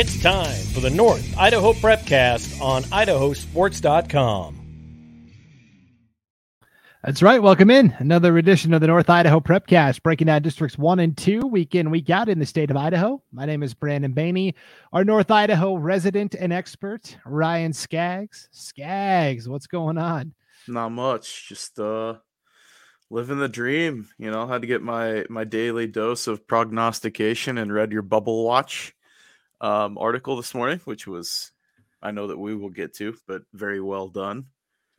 It's time for the North Idaho Prepcast on idahosports.com. That's right. Welcome in another edition of the North Idaho Prepcast, breaking down districts one and two, week in, week out in the state of Idaho. My name is Brandon Baney, our North Idaho resident and expert, Ryan Scaggs. Scaggs, what's going on? Not much. Just uh living the dream. You know, had to get my my daily dose of prognostication and read your bubble watch um, article this morning, which was I know that we will get to, but very well done.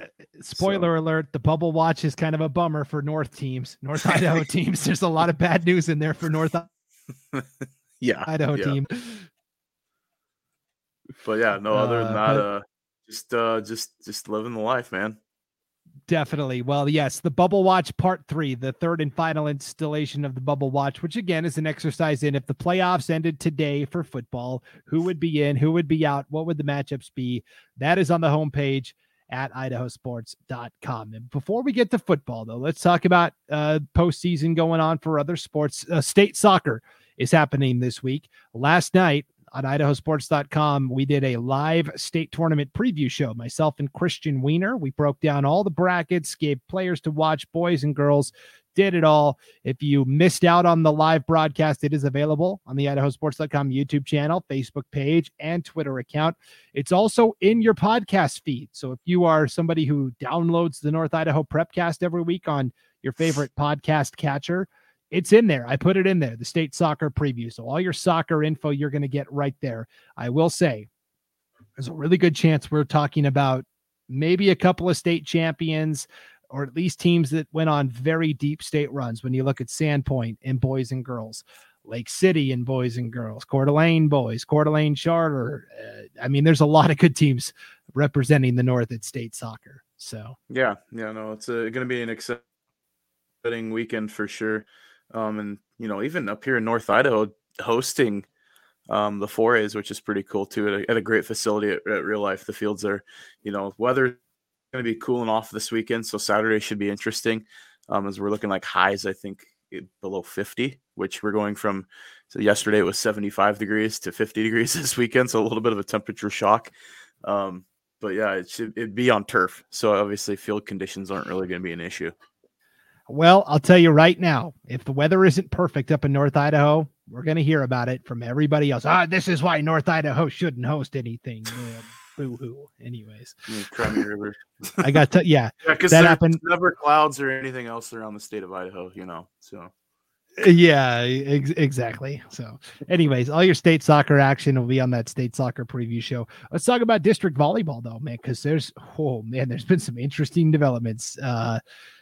Uh, spoiler so. alert: the bubble watch is kind of a bummer for North teams, North Idaho teams. There's a lot of bad news in there for North yeah Idaho yeah. team. But yeah, no. Other than uh, that, but, uh, just uh, just just living the life, man. Definitely. Well, yes, the Bubble Watch Part 3, the third and final installation of the Bubble Watch, which again is an exercise in if the playoffs ended today for football, who would be in, who would be out, what would the matchups be? That is on the homepage at idahosports.com. And before we get to football, though, let's talk about uh, postseason going on for other sports. Uh, state soccer is happening this week. Last night, on idahosports.com, we did a live state tournament preview show. Myself and Christian Weiner. We broke down all the brackets, gave players to watch, boys and girls, did it all. If you missed out on the live broadcast, it is available on the idahosports.com YouTube channel, Facebook page, and Twitter account. It's also in your podcast feed. So if you are somebody who downloads the North Idaho Prepcast every week on your favorite podcast catcher, it's in there. I put it in there, the state soccer preview. So all your soccer info you're going to get right there. I will say there's a really good chance we're talking about maybe a couple of state champions or at least teams that went on very deep state runs when you look at Sandpoint and boys and girls. Lake City and boys and girls, Coeur d'Alene boys, Coeur d'Alene Charter. Uh, I mean, there's a lot of good teams representing the North at state soccer. So yeah, yeah, no, it's going to be an exciting weekend for sure um, and you know even up here in North Idaho hosting um, the forays, which is pretty cool too, at a, at a great facility at, at, real life. The fields are, you know, weather going to be cooling off this weekend, so Saturday should be interesting. Um, as we're looking like highs, I think below 50, which we're going from. So yesterday it was 75 degrees to 50 degrees this weekend, so a little bit of a temperature shock. Um, but yeah, it should it'd be on turf, so obviously field conditions aren't really going to be an issue. Well, I'll tell you right now, if the weather isn't perfect up in North Idaho, we're going to hear about it from everybody else. Ah, this is why North Idaho shouldn't host anything. Boo hoo. Anyways, River. I got to, yeah. yeah that happened. Never clouds or anything else around the state of Idaho, you know. So, yeah, ex- exactly. So, anyways, all your state soccer action will be on that state soccer preview show. Let's talk about district volleyball, though, man, because there's, oh man, there's been some interesting developments. Uh,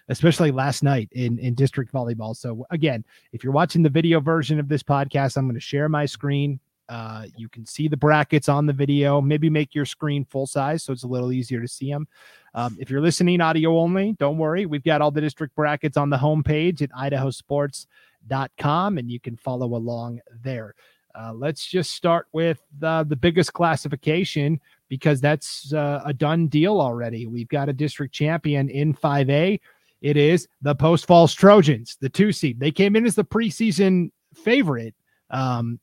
especially last night in, in district volleyball. So, again, if you're watching the video version of this podcast, I'm going to share my screen. Uh, you can see the brackets on the video. Maybe make your screen full size so it's a little easier to see them. Um, if you're listening audio only, don't worry. We've got all the district brackets on the homepage at idahosports.com and you can follow along there. Uh, let's just start with uh, the biggest classification because that's uh, a done deal already. We've got a district champion in 5A. It is the Post Falls Trojans, the two seed. They came in as the preseason favorite. Um,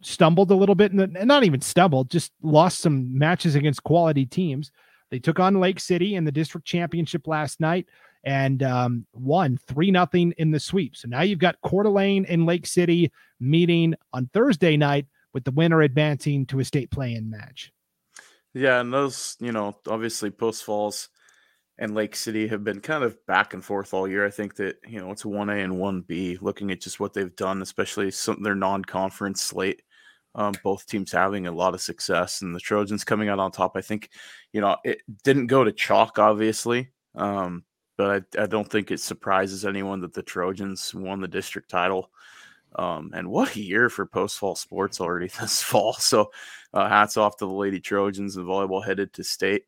stumbled a little bit, and not even stumbled, just lost some matches against quality teams. They took on Lake City in the district championship last night and um, won three nothing in the sweep. So now you've got Coeur d'Alene and Lake City meeting on Thursday night with the winner advancing to a state play-in match. Yeah, and those, you know, obviously Post Falls and Lake City have been kind of back and forth all year. I think that you know it's one A and one B. Looking at just what they've done, especially some their non-conference slate, um, both teams having a lot of success, and the Trojans coming out on top. I think you know it didn't go to chalk, obviously, um, but I, I, don't think it surprises anyone that the Trojans won the district title. Um, and what a year for post fall sports already this fall. So, uh, hats off to the Lady Trojans and volleyball headed to state.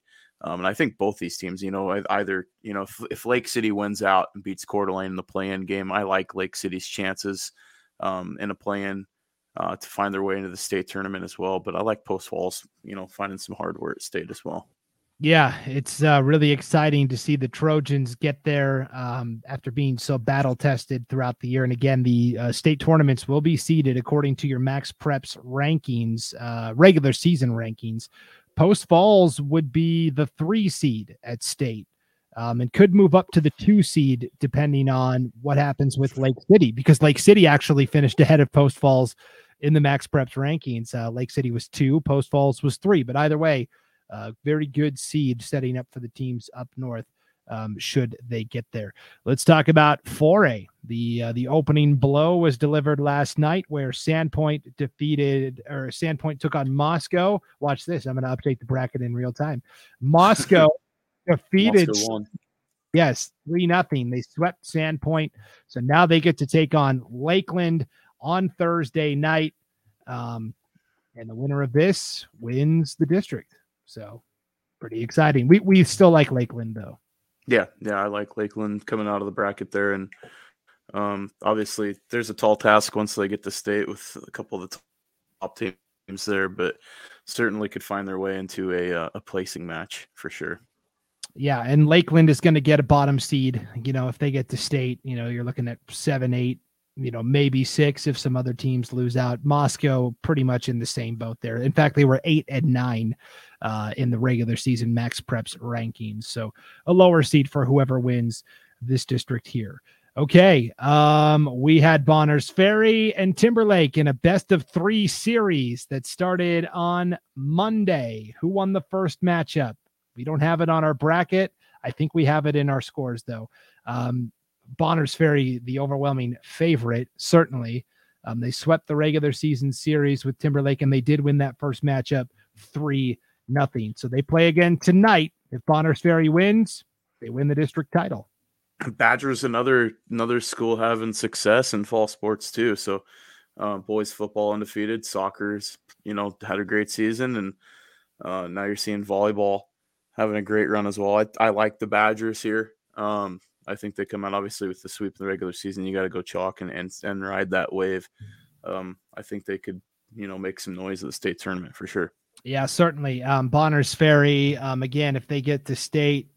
Um, and I think both these teams, you know, either, you know, if, if Lake City wins out and beats Coeur d'Alene in the play-in game, I like Lake City's chances um, in a play-in uh, to find their way into the state tournament as well. But I like Post Falls, you know, finding some hardware at state as well. Yeah, it's uh, really exciting to see the Trojans get there um, after being so battle tested throughout the year. And again, the uh, state tournaments will be seeded according to your MaxPreps rankings, uh, regular season rankings. Post Falls would be the three seed at state um, and could move up to the two seed depending on what happens with Lake City, because Lake City actually finished ahead of Post Falls in the MaxPreps rankings. Uh, Lake City was two, Post Falls was three. But either way, uh, very good seed setting up for the teams up north. Um, should they get there? Let's talk about 4A. The uh, the opening blow was delivered last night, where Sandpoint defeated or Sandpoint took on Moscow. Watch this. I'm going to update the bracket in real time. Moscow defeated. Moscow yes, three nothing. They swept Sandpoint, so now they get to take on Lakeland on Thursday night. Um, and the winner of this wins the district. So pretty exciting. We we still like Lakeland though. Yeah, yeah, I like Lakeland coming out of the bracket there, and um, obviously there's a tall task once they get to state with a couple of the top teams there, but certainly could find their way into a uh, a placing match for sure. Yeah, and Lakeland is going to get a bottom seed. You know, if they get to state, you know, you're looking at seven, eight, you know, maybe six if some other teams lose out. Moscow pretty much in the same boat there. In fact, they were eight and nine uh, in the regular season MaxPreps rankings. So a lower seed for whoever wins this district here. Okay. Um, we had Bonners Ferry and Timberlake in a best of three series that started on Monday. Who won the first matchup? We don't have it on our bracket. I think we have it in our scores though. Um, Bonners Ferry, the overwhelming favorite, certainly. Um, they swept the regular season series with Timberlake, and they did win that first matchup three nothing. So they play again tonight. If Bonners Ferry wins, they win the district title. Badgers another another school having success in fall sports too. So uh, boys football undefeated, soccer's you know had a great season, and uh, now you're seeing volleyball having a great run as well. I, I like the Badgers here. Um, I think they come out obviously with the sweep in the regular season. You got to go chalk and, and and ride that wave. Um, I think they could you know make some noise at the state tournament for sure. Yeah, certainly. Um, Bonners Ferry. Um, again, if they get to state,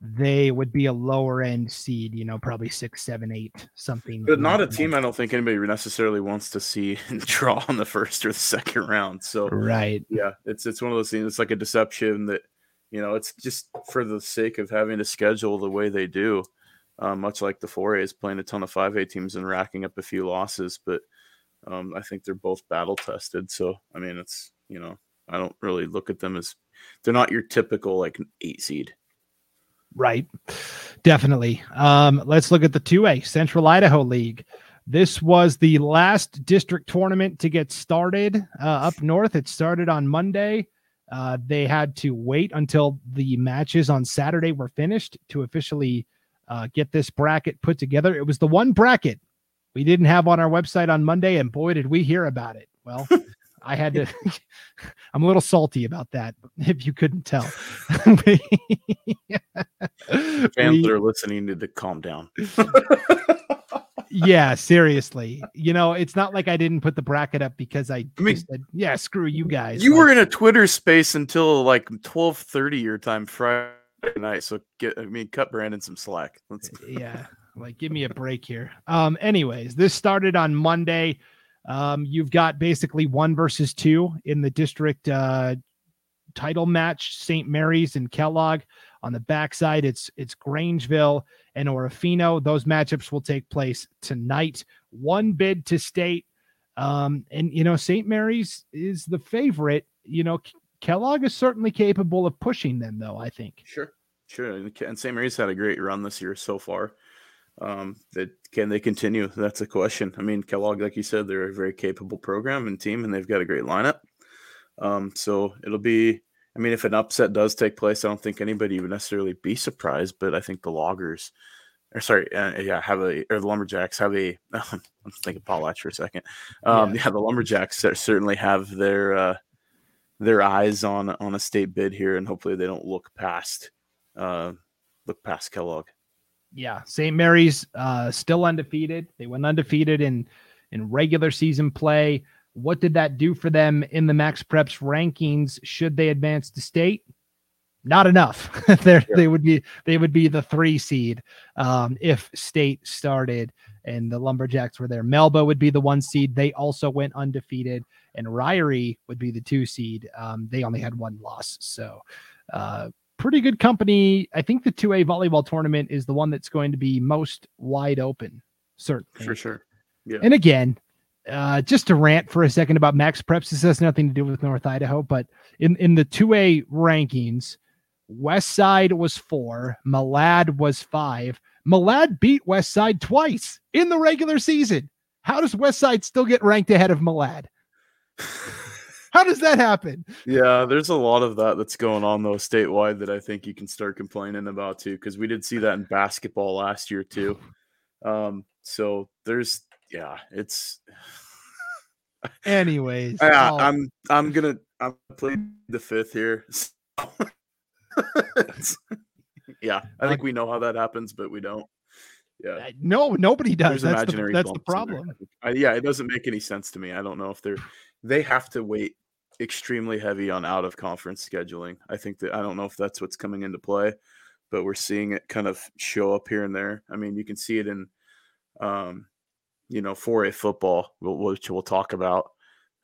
they would be a lower end seed. You know, probably six, seven, eight, something. But not a team. I don't think anybody necessarily wants to see draw on the first or the second round. So right. Yeah, it's it's one of those things. It's like a deception that you know it's just for the sake of having to schedule the way they do uh, much like the 4A is playing a ton of 5A teams and racking up a few losses. But um, I think they're both battle tested. So, I mean, it's, you know, I don't really look at them as they're not your typical like eight seed. Right. Definitely. Um, let's look at the 2A Central Idaho League. This was the last district tournament to get started uh, up north. It started on Monday. Uh, they had to wait until the matches on Saturday were finished to officially uh, get this bracket put together. It was the one bracket we didn't have on our website on Monday, and boy, did we hear about it. Well, I had to. I'm a little salty about that, if you couldn't tell. Fans that are listening need to calm down. yeah, seriously. You know, it's not like I didn't put the bracket up because I, I mean, said, "Yeah, screw you guys." You like, were in a Twitter space until like 12:30 your time Friday night. So get, I mean, cut Brandon some slack. Let's... yeah, like give me a break here. Um, anyways, this started on Monday. Um, you've got basically one versus two in the district uh, title match. St. Maries and Kellogg. On the backside, it's it's Grangeville and Orofino. Those matchups will take place tonight. One bid to state. Um, and you know, St. Maries is the favorite. You know, Kellogg is certainly capable of pushing them, though. I think. Sure, sure. And St. Maries had a great run this year so far. Um, that can they continue? That's a question. I mean, Kellogg, like you said, they're a very capable program and team, and they've got a great lineup. Um, so it'll be. I mean, if an upset does take place, I don't think anybody would necessarily be surprised. But I think the Loggers, or sorry, uh, yeah, have a or the Lumberjacks have a. I'm thinking Potlatch for a second. Um, yeah. yeah, the Lumberjacks certainly have their. Uh, their eyes on on a state bid here, and hopefully they don't look past uh, look past Kellogg. Yeah, St. Maries uh, still undefeated. They went undefeated in in regular season play. What did that do for them in the MaxPreps rankings? Should they advance to state? not enough. yeah. They would be they would be the three seed um, if state started and the Lumberjacks were there. Melba would be the one seed. They also went undefeated, and Ririe would be the two seed. Um, they only had one loss, so uh, pretty good company. I think the two A volleyball tournament is the one that's going to be most wide open, certainly for sure. Yeah. And again, uh, just to rant for a second about MaxPreps. This has nothing to do with North Idaho, but in in the two A rankings, West Side was four, Malad was five. Malad beat West Side twice in the regular season. How does West Side still get ranked ahead of Malad? How does that happen? Yeah, there's a lot of that that's going on though statewide that I think you can start complaining about too, because we did see that in basketball last year too. Um, so there's yeah, it's. Anyways, yeah, I'm I'm gonna I'm playing the fifth here. yeah, I think we know how that happens, but we don't. Yeah, no, nobody does. There's that's imaginary the, that's the problem. I, yeah, it doesn't make any sense to me. I don't know if they're they have to wait extremely heavy on out of conference scheduling. I think that I don't know if that's what's coming into play, but we're seeing it kind of show up here and there. I mean, you can see it in, um, you know, 4A football, which we'll talk about.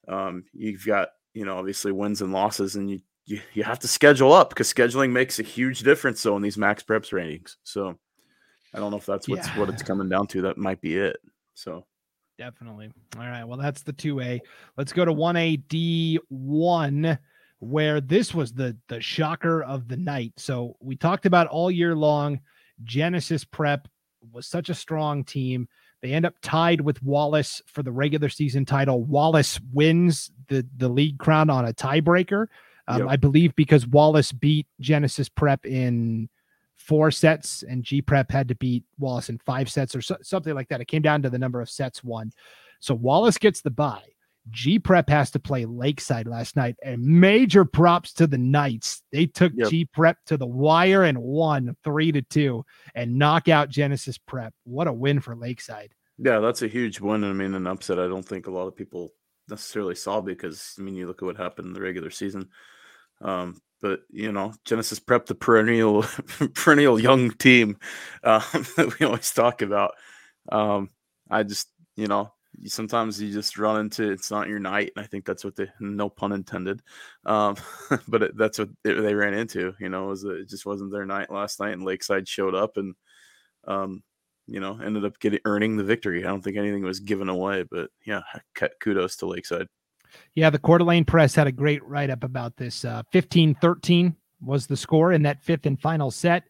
Um, you've got you know obviously wins and losses, and you you, you have to schedule up because scheduling makes a huge difference. though in these max preps ratings, so I don't know if that's what's yeah. what it's coming down to. That might be it. So definitely. All right. Well, that's the two A. Let's go to one A D one, where this was the the shocker of the night. So we talked about all year long. Genesis Prep was such a strong team. They end up tied with Wallace for the regular season title. Wallace wins the the league crown on a tiebreaker. Um, yep. I believe because Wallace beat Genesis Prep in four sets and G Prep had to beat Wallace in five sets or so, something like that. It came down to the number of sets won. So Wallace gets the bye. G Prep has to play Lakeside last night, and major props to the Knights. They took yep. G Prep to the wire and won three to two and knock out Genesis Prep. What a win for Lakeside! Yeah, that's a huge win. I mean, an upset. I don't think a lot of people necessarily saw because I mean, you look at what happened in the regular season. Um, but you know, Genesis Prep, the perennial perennial young team uh, that we always talk about. Um, I just, you know, sometimes you just run into it's not your night, and I think that's what they, no pun intended, um, but it, that's what they ran into. You know, it, was it just wasn't their night last night, and Lakeside showed up and, um, you know, ended up getting earning the victory. I don't think anything was given away, but yeah, kudos to Lakeside. Yeah, the Coeur d'Alene Press had a great write up about this. Uh, 15 13 was the score in that fifth and final set.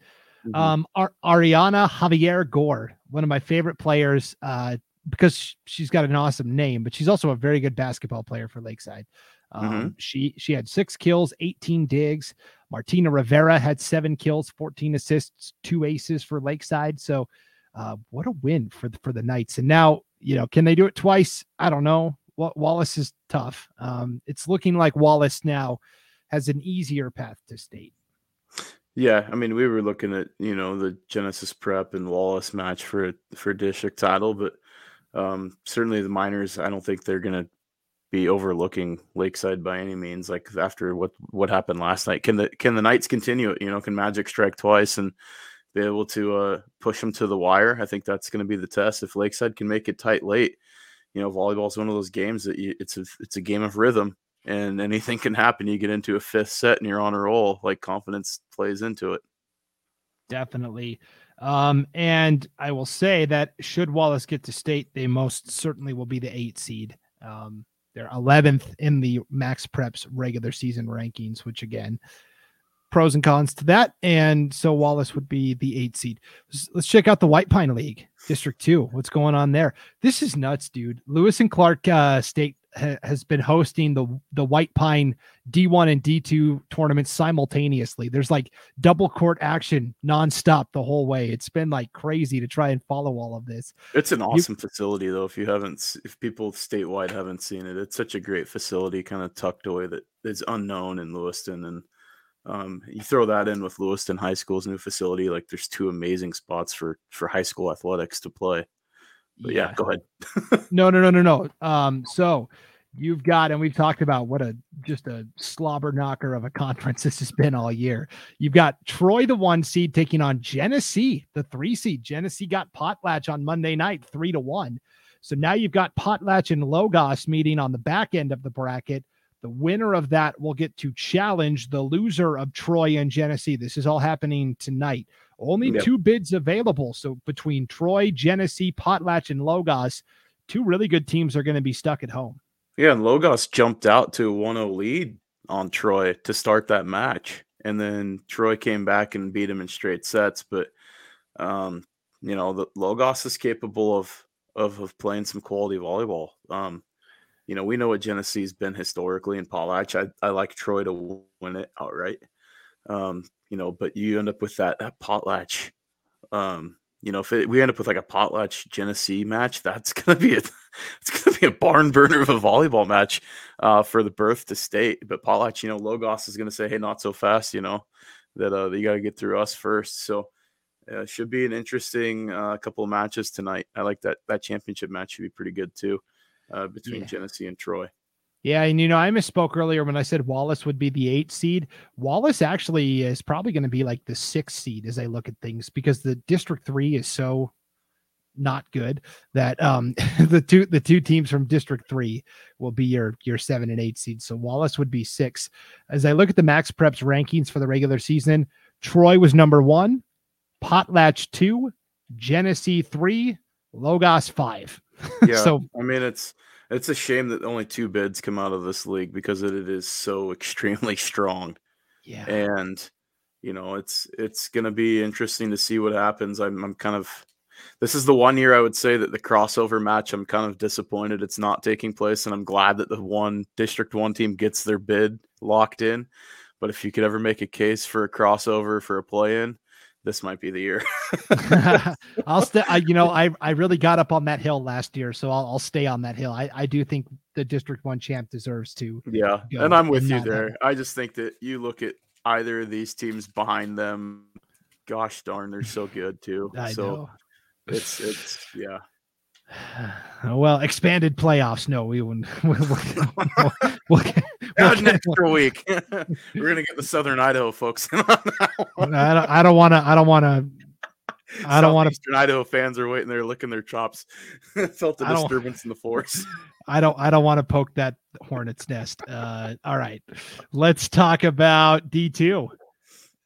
Mm-hmm. Um, Ar- Ariana Javier Gore, one of my favorite players, uh, because she's got an awesome name, but she's also a very good basketball player for Lakeside. Um, mm-hmm. She she had six kills, 18 digs. Martina Rivera had seven kills, 14 assists, two aces for Lakeside. So, uh, what a win for the, for the Knights! And now, you know, can they do it twice? I don't know. Wallace is tough. Um, it's looking like Wallace now has an easier path to state. Yeah, I mean, we were looking at you know the Genesis Prep and Wallace match for for district title, but um, certainly the Miners. I don't think they're to be overlooking Lakeside by any means. Like after what what happened last night, can the can the Knights continue? You know, can Magic strike twice and be able to uh, push them to the wire? I think that's going to be the test. If Lakeside can make it tight late, you know, volleyball is one of those games that you, it's a it's a game of rhythm, and anything can happen. You get into a fifth set and you're on a roll. Like confidence plays into it. Definitely. Um, and I will say that should Wallace get to state, they most certainly will be the eight seed. Um, they're 11th in the MaxPreps regular season rankings, which again, pros and cons to that. And so Wallace would be the eight seed. Let's check out the White Pine League, District Two. What's going on there? This is nuts, dude. Lewis and Clark uh, State ha- has been hosting the the White Pine D1 and D2 tournaments simultaneously. There's like double court action nonstop the whole way. It's been like crazy to try and follow all of this. It's an awesome you, facility, though. If you haven't, if people statewide haven't seen it, it's such a great facility, kind of tucked away that is unknown in Lewiston and um, you throw that in with Lewiston High School's new facility, like there's two amazing spots for for high school athletics to play. But yeah, yeah go ahead. no, no, no, no, no. Um, so You've got, and we've talked about what a just a slobber knocker of a conference this has been all year. You've got Troy, the one seed, taking on Genesee, the three seed. Genesee got Potlatch on Monday night, three to one. So now you've got Potlatch and Logos meeting on the back end of the bracket. The winner of that will get to challenge the loser of Troy and Genesee. This is all happening tonight. Only yep. two bids available. So between Troy, Genesee, Potlatch, and Logos, two really good teams are going to be stuck at home. Yeah, and Logos jumped out to a 1 0 lead on Troy to start that match. And then Troy came back and beat him in straight sets. But, um, you know, the Logos is capable of, of, of playing some quality volleyball. Um, you know, we know what Genesee's been historically in Potlatch. I, I like Troy to win it outright. Um, you know, but you end up with that, that Potlatch. Um, you know, if it, we end up with like a Potlatch Genesee match, that's gonna be a it's gonna be a barn burner of a volleyball match uh, for the berth to state. But Potlatch, you know, Logos is gonna say, "Hey, not so fast," you know, that uh, you got to get through us first. So uh, should be an interesting uh, couple of matches tonight. I like that that championship match should be pretty good too uh, between yeah. Genesee and Troy. Yeah, and you know, I misspoke earlier when I said Wallace would be the eight seed. Wallace actually is probably going to be like the sixth seed as I look at things because the District Three is so not good that um the two the two teams from District Three will be your your seven and eight seeds. So Wallace would be six. As I look at the MaxPreps rankings for the regular season, Troy was number one, Potlatch two, Genesee three, Logos five. Yeah, so I mean it's it's a shame that only two bids come out of this league because it is so extremely strong. Yeah. And you know, it's it's going to be interesting to see what happens. I'm I'm kind of this is the one year I would say that the crossover match I'm kind of disappointed it's not taking place and I'm glad that the one district 1 team gets their bid locked in. But if you could ever make a case for a crossover for a play in, this might be the year. I'll stay. You know, I I really got up on that hill last year, so I'll, I'll stay on that hill. I I do think the District One champ deserves to. Yeah, and I'm with you there. I just think that you look at either of these teams behind them. Gosh darn, they're so good too. I so know. it's it's yeah. Well, expanded playoffs. No, we wouldn't. We'll, we'll, we'll, we'll an extra week. We're gonna get the Southern Idaho folks in on that one. I don't. I don't want to. I don't want to. I don't want to. Idaho fans are waiting there, licking their chops. Felt the disturbance in the force. I don't. I don't want to poke that hornet's nest. Uh, all right, let's talk about D two.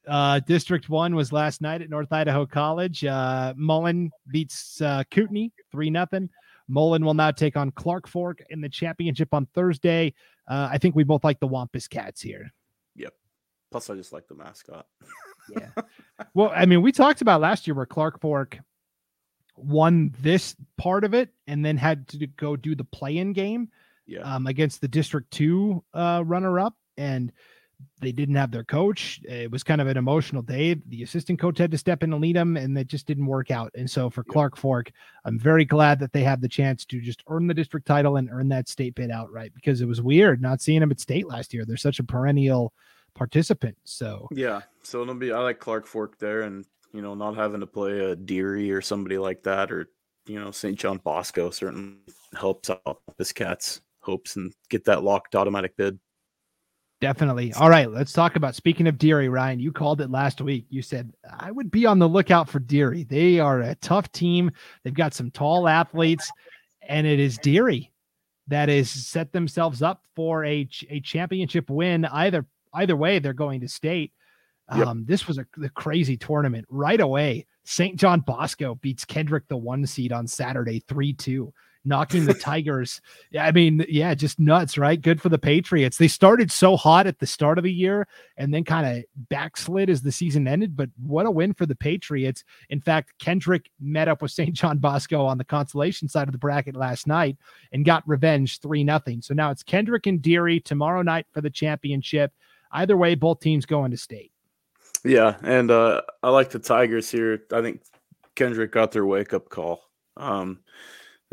Uh, District one was last night at North Idaho College. Uh, Mullan beats uh, Kootenai three nothing. Mullan will now take on Clark Fork in the championship on Thursday. Uh, I think we both like the Wampus Cats here. Yep. Plus, I just like the mascot. yeah. Well, I mean, we talked about last year where Clark Fork won this part of it and then had to go do the play-in game yeah. um, against the District Two uh, runner-up, and they didn't have their coach. It was kind of an emotional day. The assistant coach had to step in and lead them, and it just didn't work out. And so for Clark Fork, I'm very glad that they have the chance to just earn the district title and earn that state bid outright because it was weird not seeing them at state last year. They're such a perennial participant. So yeah, so it'll be I like Clark Fork there, and you know not having to play a Deary or somebody like that, or you know St. John Bosco certainly helps out this cat's hopes and get that locked automatic bid. Definitely. All right, let's talk about speaking of Deary, Ryan. You called it last week. You said I would be on the lookout for Deary. They are a tough team. They've got some tall athletes, and it is Deary that has set themselves up for a, a championship win. Either either way, they're going to state. Yep. Um, this was a, a crazy tournament right away. St. John Bosco beats Kendrick, the one seed, on Saturday, 3 2 knocking the Tigers. I mean, yeah, just nuts, right? Good for the Patriots. They started so hot at the start of the year and then kind of backslid as the season ended. But what a win for the Patriots. In fact, Kendrick met up with St. John Bosco on the consolation side of the bracket last night and got revenge 3 nothing. So now it's Kendrick and Deary tomorrow night for the championship. Either way, both teams going to state. Yeah, and uh, I like the Tigers here. I think Kendrick got their wake up call. Um,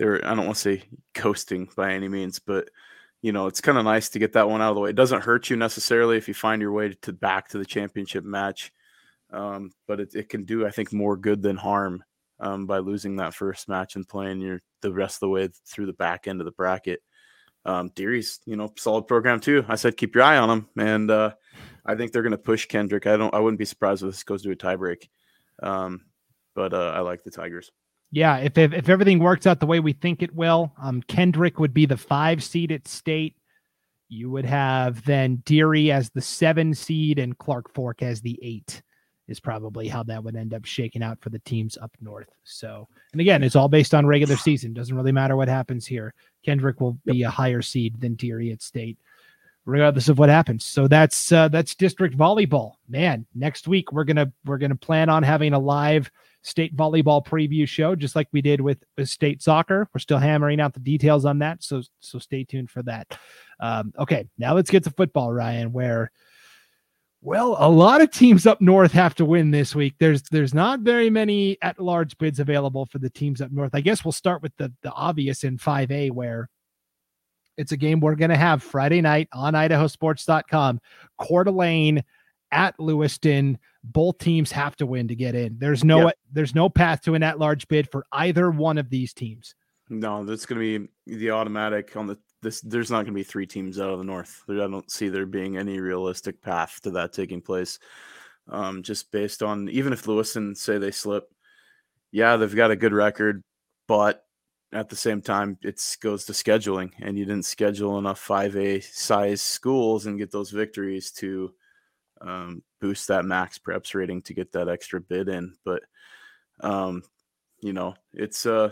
they're I don't want to say coasting by any means, but you know it's kind of nice to get that one out of the way. It doesn't hurt you necessarily if you find your way to back to the championship match, um, but it, it can do I think more good than harm um, by losing that first match and playing your the rest of the way through the back end of the bracket. um, Deary's, you know, solid program too. I said keep your eye on them, and uh, I think they're going to push Kendrick. I don't. I wouldn't be surprised if this goes to a tiebreak. Um, but uh, I like the Tigers. Yeah, if, if if everything works out the way we think it will, um, Kendrick would be the five seed at state. You would have then Deary as the seven seed and Clark Fork as the eight is probably how that would end up shaking out for the teams up north. So, and again, it's all based on regular season. Doesn't really matter what happens here. Kendrick will be a higher seed than Deary at state, regardless of what happens. So that's uh, that's district volleyball. Man, next week we're gonna we're gonna plan on having a live state volleyball preview show, just like we did with, with state soccer. We're still hammering out the details on that, so so stay tuned for that. Um, okay, now let's get to football, Ryan, where well, a lot of teams up north have to win this week. There's there's not very many at large bids available for the teams up north. I guess we'll start with the the obvious in 5A where it's a game we're going to have Friday night on idahosports.com. Coeur d'Alene at Lewiston. Both teams have to win to get in. There's no yep. there's no path to an at large bid for either one of these teams. No, that's going to be the automatic on the this there's not going to be three teams out of the north. I don't see there being any realistic path to that taking place. Um, just based on even if Lewiston say they slip, yeah, they've got a good record, but at the same time, it goes to scheduling, and you didn't schedule enough 5A size schools and get those victories to um, boost that max preps rating to get that extra bid in. But um, you know, it's uh,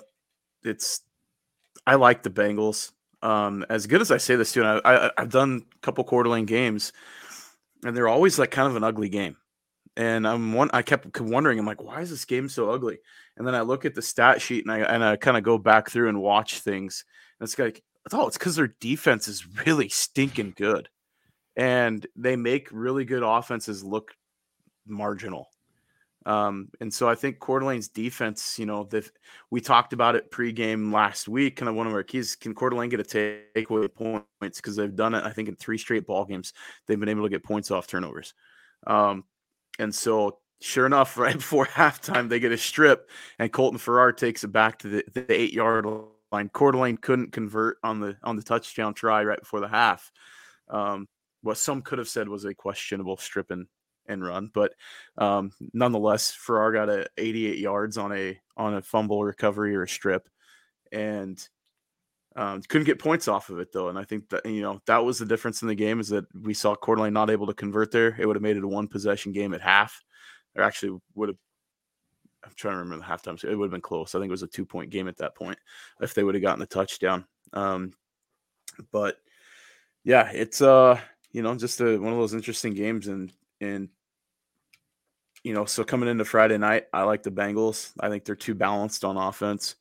it's I like the Bengals. Um, as good as I say this too, and I, I have done a couple d'Alene games, and they're always like kind of an ugly game. And I'm one. I kept wondering, I'm like, why is this game so ugly? And then I look at the stat sheet and I and I kind of go back through and watch things. And it's like, oh, it's because their defense is really stinking good, and they make really good offenses look marginal. Um, and so I think Coeur d'Alene's defense, you know, we talked about it pregame last week. Kind of one of our keys: can Coeur d'Alene get a takeaway points because they've done it? I think in three straight ball games, they've been able to get points off turnovers. Um, and so, sure enough, right before halftime, they get a strip, and Colton Farrar takes it back to the, the eight yard line. Coeur d'Alene couldn't convert on the on the touchdown try right before the half. Um, what some could have said was a questionable strip and and run. But um, nonetheless, Farrar got a 88 yards on a on a fumble recovery or a strip, and um, couldn't get points off of it though. And I think that you know that was the difference in the game is that we saw Coeur not able to convert there. It would have made it a one possession game at half, or actually would have. I'm trying to remember the halftime. So it would have been close. I think it was a two point game at that point if they would have gotten the touchdown. Um, but yeah, it's uh you know just a, one of those interesting games and and you know, so coming into Friday night, I like the Bengals. I think they're too balanced on offense.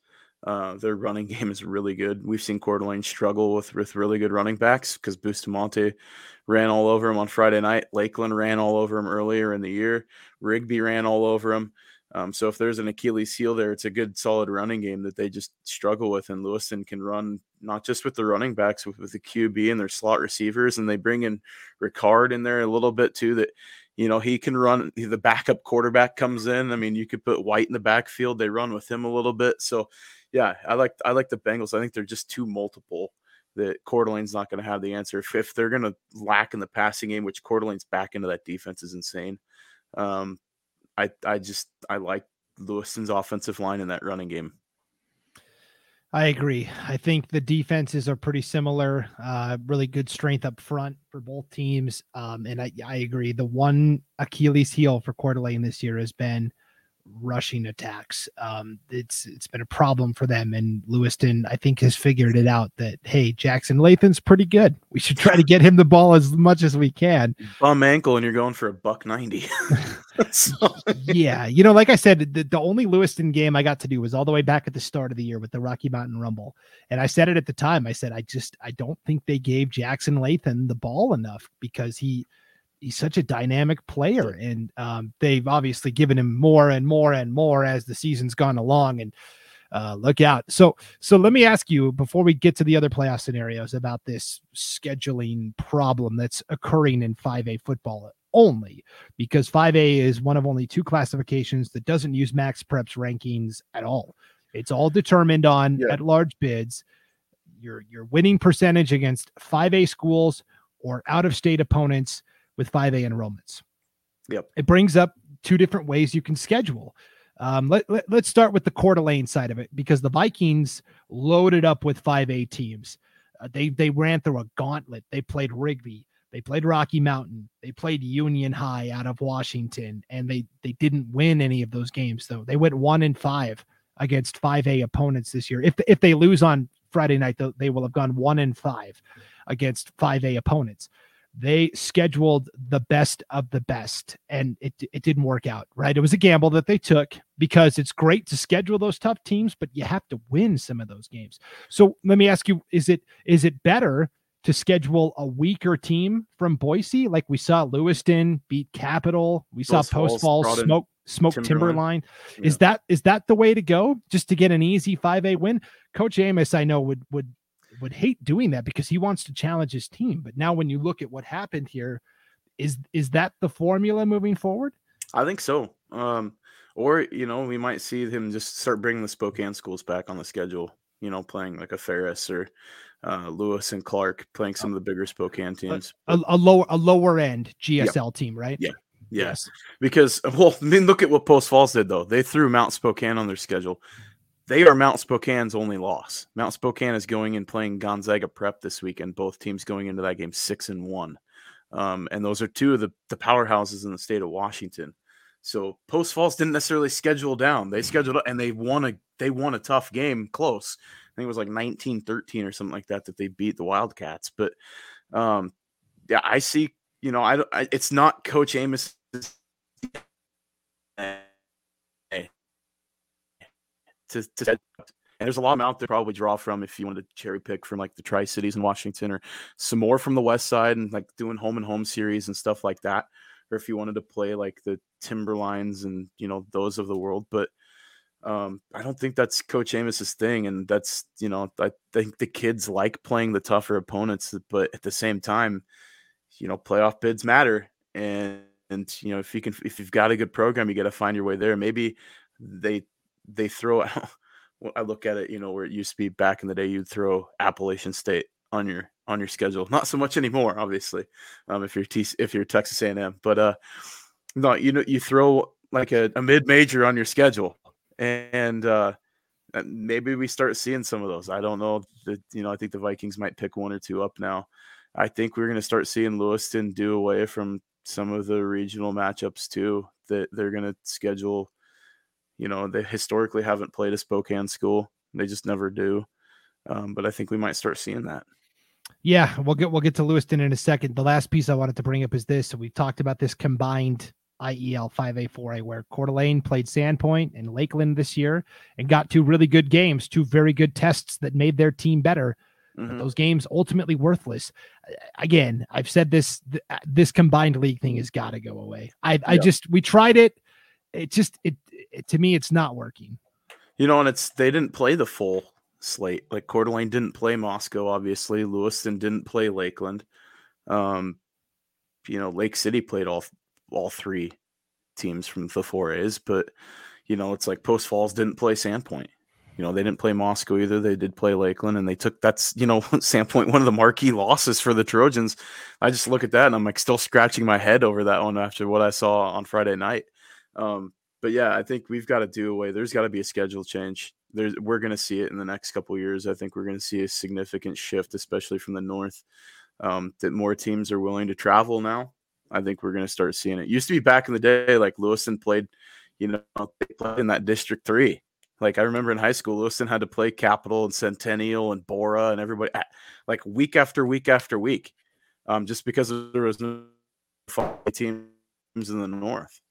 Uh, their running game is really good. We've seen Coeur d'Alene struggle with with really good running backs because Bustamante ran all over him on Friday night. Lakeland ran all over him earlier in the year. Rigby ran all over him. Um, so if there's an Achilles heel there, it's a good solid running game that they just struggle with. And Lewiston can run not just with the running backs, with, with the QB and their slot receivers, and they bring in Ricard in there a little bit too. That you know, he can run. The backup quarterback comes in. I mean, you could put White in the backfield. They run with him a little bit. So, yeah, I like I like the Bengals. I think they're just too multiple. That Coeur d'Alene's not going to have the answer. If, if they're going to lack in the passing game, which Coeur d'Alene's back into that defense is insane. Um, I I just I like Lewiston's offensive line in that running game. I agree. I think the defenses are pretty similar. Uh, really good strength up front for both teams. Um, and I, I agree. The one Achilles heel for Coeur d'Alene this year has been rushing attacks. Um, it's it's been a problem for them, and Lewiston I think has figured it out that hey, Jackson Lathan's pretty good. We should try to get him the ball as much as we can. Bum ankle, and you're going for a buck ninety. so. yeah, you know, like I said, the, the only Lewiston game I got to do was all the way back at the start of the year with the Rocky Mountain Rumble, and I said it at the time. I said I just I don't think they gave Jackson Lathan the ball enough because he he's such a dynamic player, and um, they've obviously given him more and more and more as the season's gone along. And uh, look out. So, so let me ask you before we get to the other playoff scenarios about this scheduling problem that's occurring in 5A football only because 5A is one of only two classifications that doesn't use max preps rankings at all. It's all determined on yeah. at large bids your your winning percentage against 5A schools or out of state opponents with 5A enrollments. Yep. It brings up two different ways you can schedule. Um, let, let, us start with the Coeur d'Alene side of it because the Vikings loaded up with 5A teams. Uh, they they ran through a gauntlet. They played Rigby, they played Rocky Mountain, they played Union High out of Washington, and they they didn't win any of those games though. They went one in five against 5A opponents this year. If if they lose on Friday night, they will have gone one in five against 5A opponents they scheduled the best of the best and it, it didn't work out right? It was a gamble that they took because it's great to schedule those tough teams but you have to win some of those games. So let me ask you is it is it better to schedule a weaker team from boise? Like we saw lewiston beat capital. We saw post fall smoke smoke timberline, timberline. Yeah. is that is that the way to go just to get an easy 5a win? Coach amos i know would would would hate doing that because he wants to challenge his team. But now when you look at what happened here, is is that the formula moving forward? I think so. Um, or you know, we might see him just start bringing the Spokane schools back on the schedule. You know, playing like a Ferris or uh, Lewis and Clark, playing some of the bigger Spokane teams. A, a, a lower a lower end GSL team, right? Yeah. Yes. Because well, I mean, look at what Post Falls did though. They threw Mount Spokane on their schedule they are Mount Spokane's only loss. Mount Spokane is going and playing Gonzaga Prep this weekend. Both teams going into that game six and one, um, and those are two of the the powerhouses in the state of Washington. So Post Falls didn't necessarily schedule down. They scheduled and they won a they won a tough game close. I think it was like 19-13 or something like that that they beat the Wildcats. But um, yeah, I see. You know, I, I it's not Coach Amos to, to and there's a lot of out there probably draw from if you wanted to cherry pick from like the Tri Cities in Washington or some more from the West Side and like doing home and home series and stuff like that, or if you wanted to play like the Timberlines and you know those of the world. But um, I don't think that's Coach Amos's thing, and that's you know I think the kids like playing the tougher opponents, but at the same time, you know playoff bids matter, and and you know if you can if you've got a good program, you got to find your way there. Maybe they they throw out. I look at it, you know, where it used to be back in the day, you'd throw Appalachian State on your on your schedule. Not so much anymore, obviously, um, if you're T- if you're Texas A&M. But uh, no, you know, you throw like a, a mid major on your schedule, and uh, maybe we start seeing some of those. I don't know. That you know, I think the Vikings might pick one or two up now. I think we're going to start seeing Lewiston do away from some of the regional matchups too. That they're going to schedule you know, they historically haven't played a Spokane school. They just never do. Um, but I think we might start seeing that. Yeah, we'll get we'll get to Lewiston in a second. The last piece I wanted to bring up is this. So we talked about this combined IEL 5A 4A where Coeur d'Alene played Sandpoint and Lakeland this year and got two really good games, two very good tests that made their team better. Mm-hmm. those games ultimately worthless. Again, I've said this th- this combined league thing has got to go away. I I just we tried it. It just it it, to me, it's not working. You know, and it's they didn't play the full slate. Like Coeur d'Alene didn't play Moscow, obviously. Lewiston didn't play Lakeland. Um, you know, Lake City played all all three teams from the four A's, but you know, it's like Post Falls didn't play Sandpoint. You know, they didn't play Moscow either. They did play Lakeland, and they took that's you know Sandpoint one of the marquee losses for the Trojans. I just look at that and I'm like still scratching my head over that one after what I saw on Friday night. Um, but yeah, I think we've got to do away. There's got to be a schedule change. There's, we're going to see it in the next couple years. I think we're going to see a significant shift, especially from the north. Um, that more teams are willing to travel now. I think we're going to start seeing it. Used to be back in the day, like Lewiston played, you know, they played in that District Three. Like I remember in high school, Lewiston had to play Capital and Centennial and Borah and everybody, like week after week after week, um, just because there was no teams in the north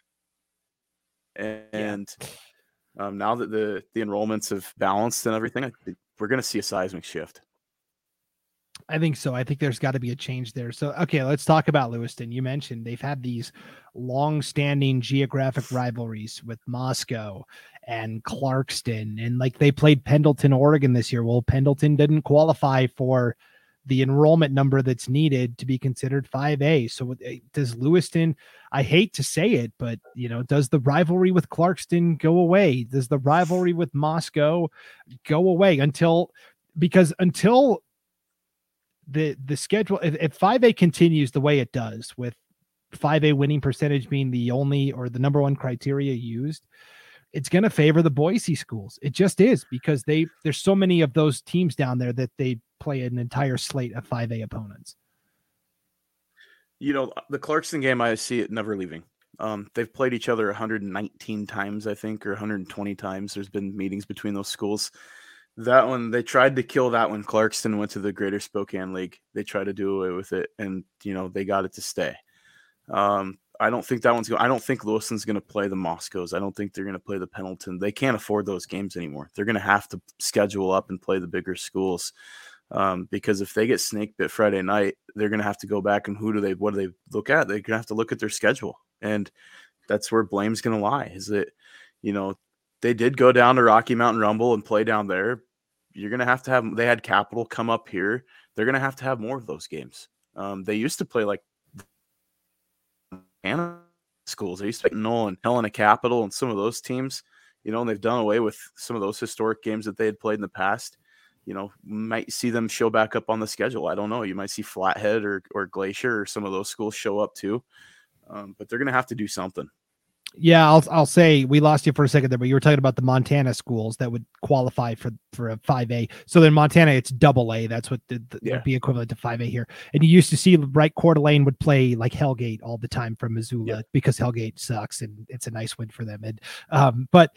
and yeah. um, now that the the enrollments have balanced and everything, we're going to see a seismic shift. I think so. I think there's got to be a change there. So, okay, let's talk about Lewiston. You mentioned they've had these long-standing geographic rivalries with Moscow and Clarkston, and like they played Pendleton, Oregon this year. Well, Pendleton didn't qualify for the enrollment number that's needed to be considered 5A. So eh, does Lewiston, I hate to say it, but you know, does the rivalry with Clarkston go away? Does the rivalry with Moscow go away until because until the the schedule if, if 5A continues the way it does with 5A winning percentage being the only or the number one criteria used, it's going to favor the Boise schools. It just is because they there's so many of those teams down there that they play an entire slate of 5A opponents. You know, the Clarkston game, I see it never leaving. Um, they've played each other 119 times, I think, or 120 times. There's been meetings between those schools. That one, they tried to kill that when Clarkston went to the Greater Spokane League. They tried to do away with it, and you know they got it to stay. Um, I don't think that one's going. I don't think Lewiston's going to play the Moscows. I don't think they're going to play the Pendleton. They can't afford those games anymore. They're going to have to schedule up and play the bigger schools um, because if they get snake bit Friday night, they're going to have to go back and who do they? What do they look at? They're going to have to look at their schedule, and that's where blame's going to lie. Is that you know they did go down to Rocky Mountain Rumble and play down there. You're going to have to have. They had Capital come up here. They're going to have to have more of those games. Um, they used to play like Anna schools. They used to play Nolan, Helena Capital, and some of those teams. You know, and they've done away with some of those historic games that they had played in the past. You know, might see them show back up on the schedule. I don't know. You might see Flathead or or Glacier or some of those schools show up too. Um, but they're going to have to do something. Yeah, I'll I'll say we lost you for a second there, but you were talking about the Montana schools that would qualify for for a five A. So then Montana, it's double A. That's what the, the, yeah. would be equivalent to five A here. And you used to see right Coeur d'Alene would play like Hellgate all the time from Missoula yeah. because Hellgate sucks and it's a nice win for them. And um, but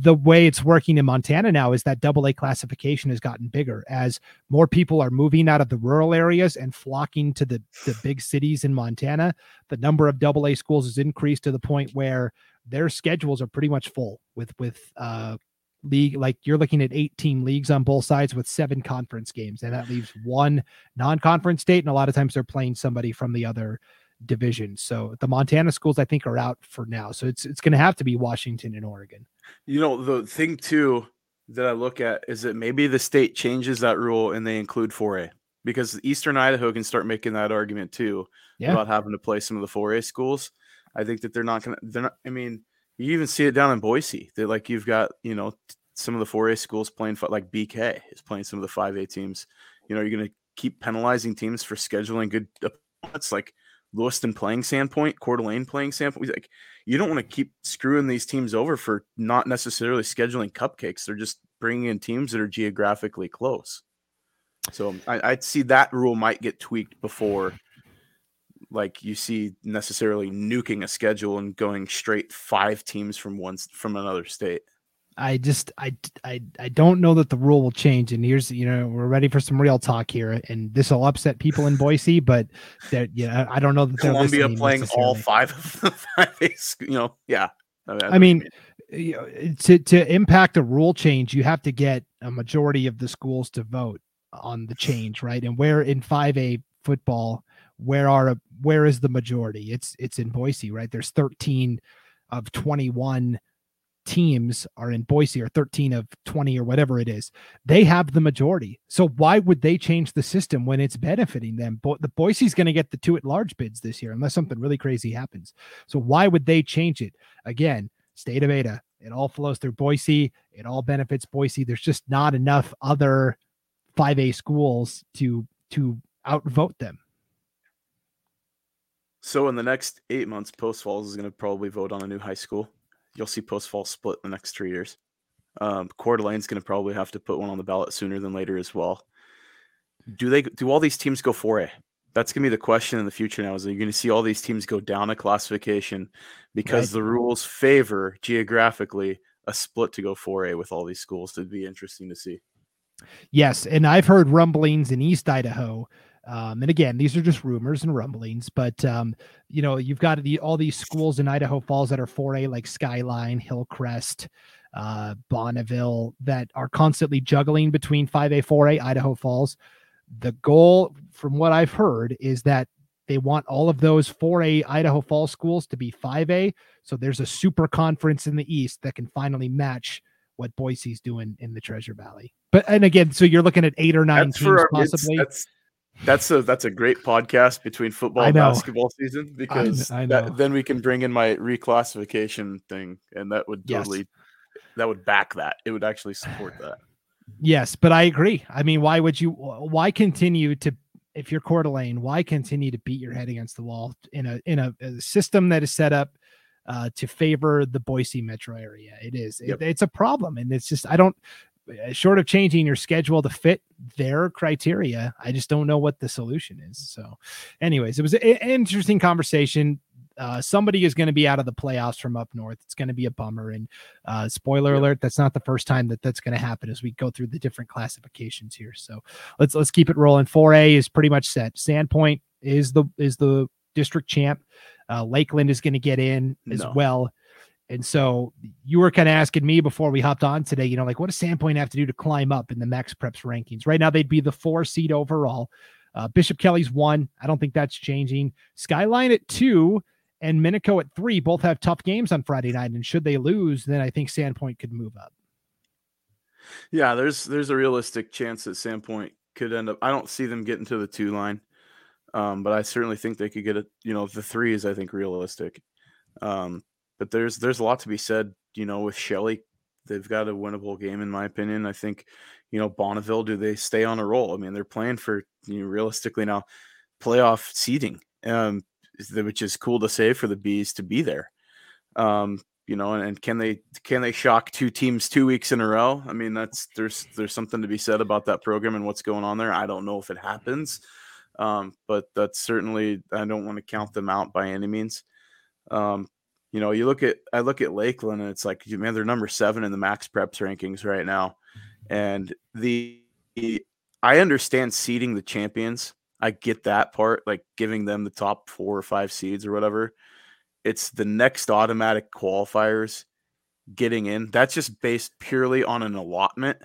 the way it's working in Montana now is that double A classification has gotten bigger as more people are moving out of the rural areas and flocking to the, the big cities in Montana. The number of double A schools has increased to the point where their schedules are pretty much full with with uh league like you're looking at 18 leagues on both sides with seven conference games and that leaves one non-conference state and a lot of times they're playing somebody from the other division. So the Montana schools, I think, are out for now. So it's it's going to have to be Washington and Oregon. You know, the thing too that I look at is that maybe the state changes that rule and they include 4A because Eastern Idaho can start making that argument too yeah. about having to play some of the 4A schools. I think that they're not going to. They're not. I mean, you even see it down in Boise. That like you've got you know some of the 4A schools playing like BK is playing some of the 5A teams. You know, you're going to keep penalizing teams for scheduling good opponents. Like Lewiston playing Sandpoint, Coeur d'Alene playing Sandpoint. Like you don't want to keep screwing these teams over for not necessarily scheduling cupcakes. They're just bringing in teams that are geographically close. So I, would see that rule might get tweaked before, like you see necessarily nuking a schedule and going straight five teams from one from another state. I just I, I I don't know that the rule will change. And here's you know we're ready for some real talk here, and this will upset people in Boise, but that you know I don't know that Columbia playing all five of the five A's, you know yeah. I, mean, I mean you know, to to impact a rule change, you have to get a majority of the schools to vote on the change, right? And where in five A football, where are where is the majority? It's it's in Boise, right? There's 13 of 21 teams are in Boise or 13 of 20 or whatever it is. They have the majority. So why would they change the system when it's benefiting them? But the Boise's going to get the two at large bids this year unless something really crazy happens. So why would they change it? Again, state of Ada. It all flows through Boise. It all benefits Boise. There's just not enough other 5A schools to to outvote them. So in the next eight months, Post Falls is going to probably vote on a new high school you'll see Post Fall split in the next three years. Um, Coeur d'Alene's going to probably have to put one on the ballot sooner than later as well. Do they? Do all these teams go 4A? That's going to be the question in the future now. Is you're going to see all these teams go down a classification because right. the rules favor geographically a split to go 4A with all these schools. It'd be interesting to see. Yes, and I've heard rumblings in East Idaho um, and again, these are just rumors and rumblings, but um, you know, you've got the all these schools in Idaho Falls that are 4A, like Skyline, Hillcrest, uh, Bonneville, that are constantly juggling between 5A, 4A, Idaho Falls. The goal, from what I've heard, is that they want all of those 4A Idaho Falls schools to be 5A. So there's a super conference in the East that can finally match what Boise's doing in the Treasure Valley. But and again, so you're looking at eight or nine that's teams possibly. That's that's a that's a great podcast between football and basketball season because I, I that, then we can bring in my reclassification thing, and that would totally yes. that would back that. It would actually support that. Yes, but I agree. I mean, why would you? Why continue to? If you're Coeur d'Alene, why continue to beat your head against the wall in a in a, a system that is set up uh, to favor the Boise metro area? It is. Yep. It, it's a problem, and it's just I don't. Uh, short of changing your schedule to fit their criteria, I just don't know what the solution is. So, anyways, it was an interesting conversation. Uh, somebody is going to be out of the playoffs from up north. It's going to be a bummer. And uh, spoiler alert, that's not the first time that that's going to happen as we go through the different classifications here. So let's let's keep it rolling. 4A is pretty much set. Sandpoint is the is the district champ. Uh, Lakeland is going to get in as no. well. And so you were kind of asking me before we hopped on today, you know, like what does Sandpoint have to do to climb up in the MaxPreps rankings? Right now, they'd be the four seed overall. Uh, Bishop Kelly's one. I don't think that's changing. Skyline at two and Minico at three both have tough games on Friday night. And should they lose, then I think Sandpoint could move up. Yeah, there's there's a realistic chance that Sandpoint could end up. I don't see them getting to the two line, um, but I certainly think they could get it. You know, the three is I think realistic. Um, but there's there's a lot to be said. You know, with Shelley, they've got a winnable game in my opinion. I think, you know, Bonneville, do they stay on a roll? I mean, they're playing for you know, realistically now playoff seeding. Um, which is cool to say for the bees to be there. Um, you know, and, and, can they can they shock two teams two weeks in a row? I mean, that's there's there's something to be said about that program and what's going on there. I don't know if it happens, um, but that's certainly I don't want to count them out by any means. Um, you know, you look at I look at Lakeland and it's like man, they're number seven in the MaxPreps rankings right now, and the I understand seeding the champions I get that part, like giving them the top four or five seeds or whatever. It's the next automatic qualifiers getting in. That's just based purely on an allotment.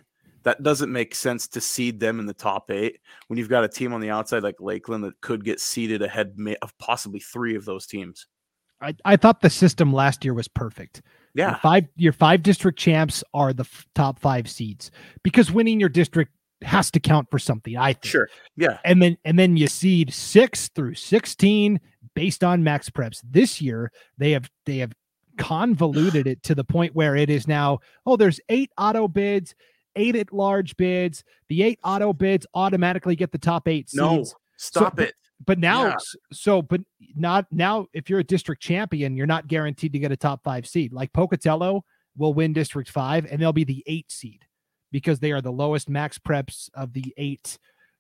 That doesn't make sense to seed them in the top eight when you've got a team on the outside like Lakeland that could get seeded ahead of possibly three of those teams. I, I thought the system last year was perfect. Yeah. Your five your five district champs are the f- top five seeds because winning your district has to count for something. I think. Sure. Yeah. And then and then you seed six through sixteen based on MaxPreps. This year they have they have convoluted it to the point where it is now oh there's eight auto bids eight at large bids the eight auto bids automatically get the top eight seeds. no stop so, it but, now yeah. so but not now if you're a district champion you're not guaranteed to get a top five seed like pocatello will win district five and they'll be the eight seed because they are the lowest MaxPreps of the eight,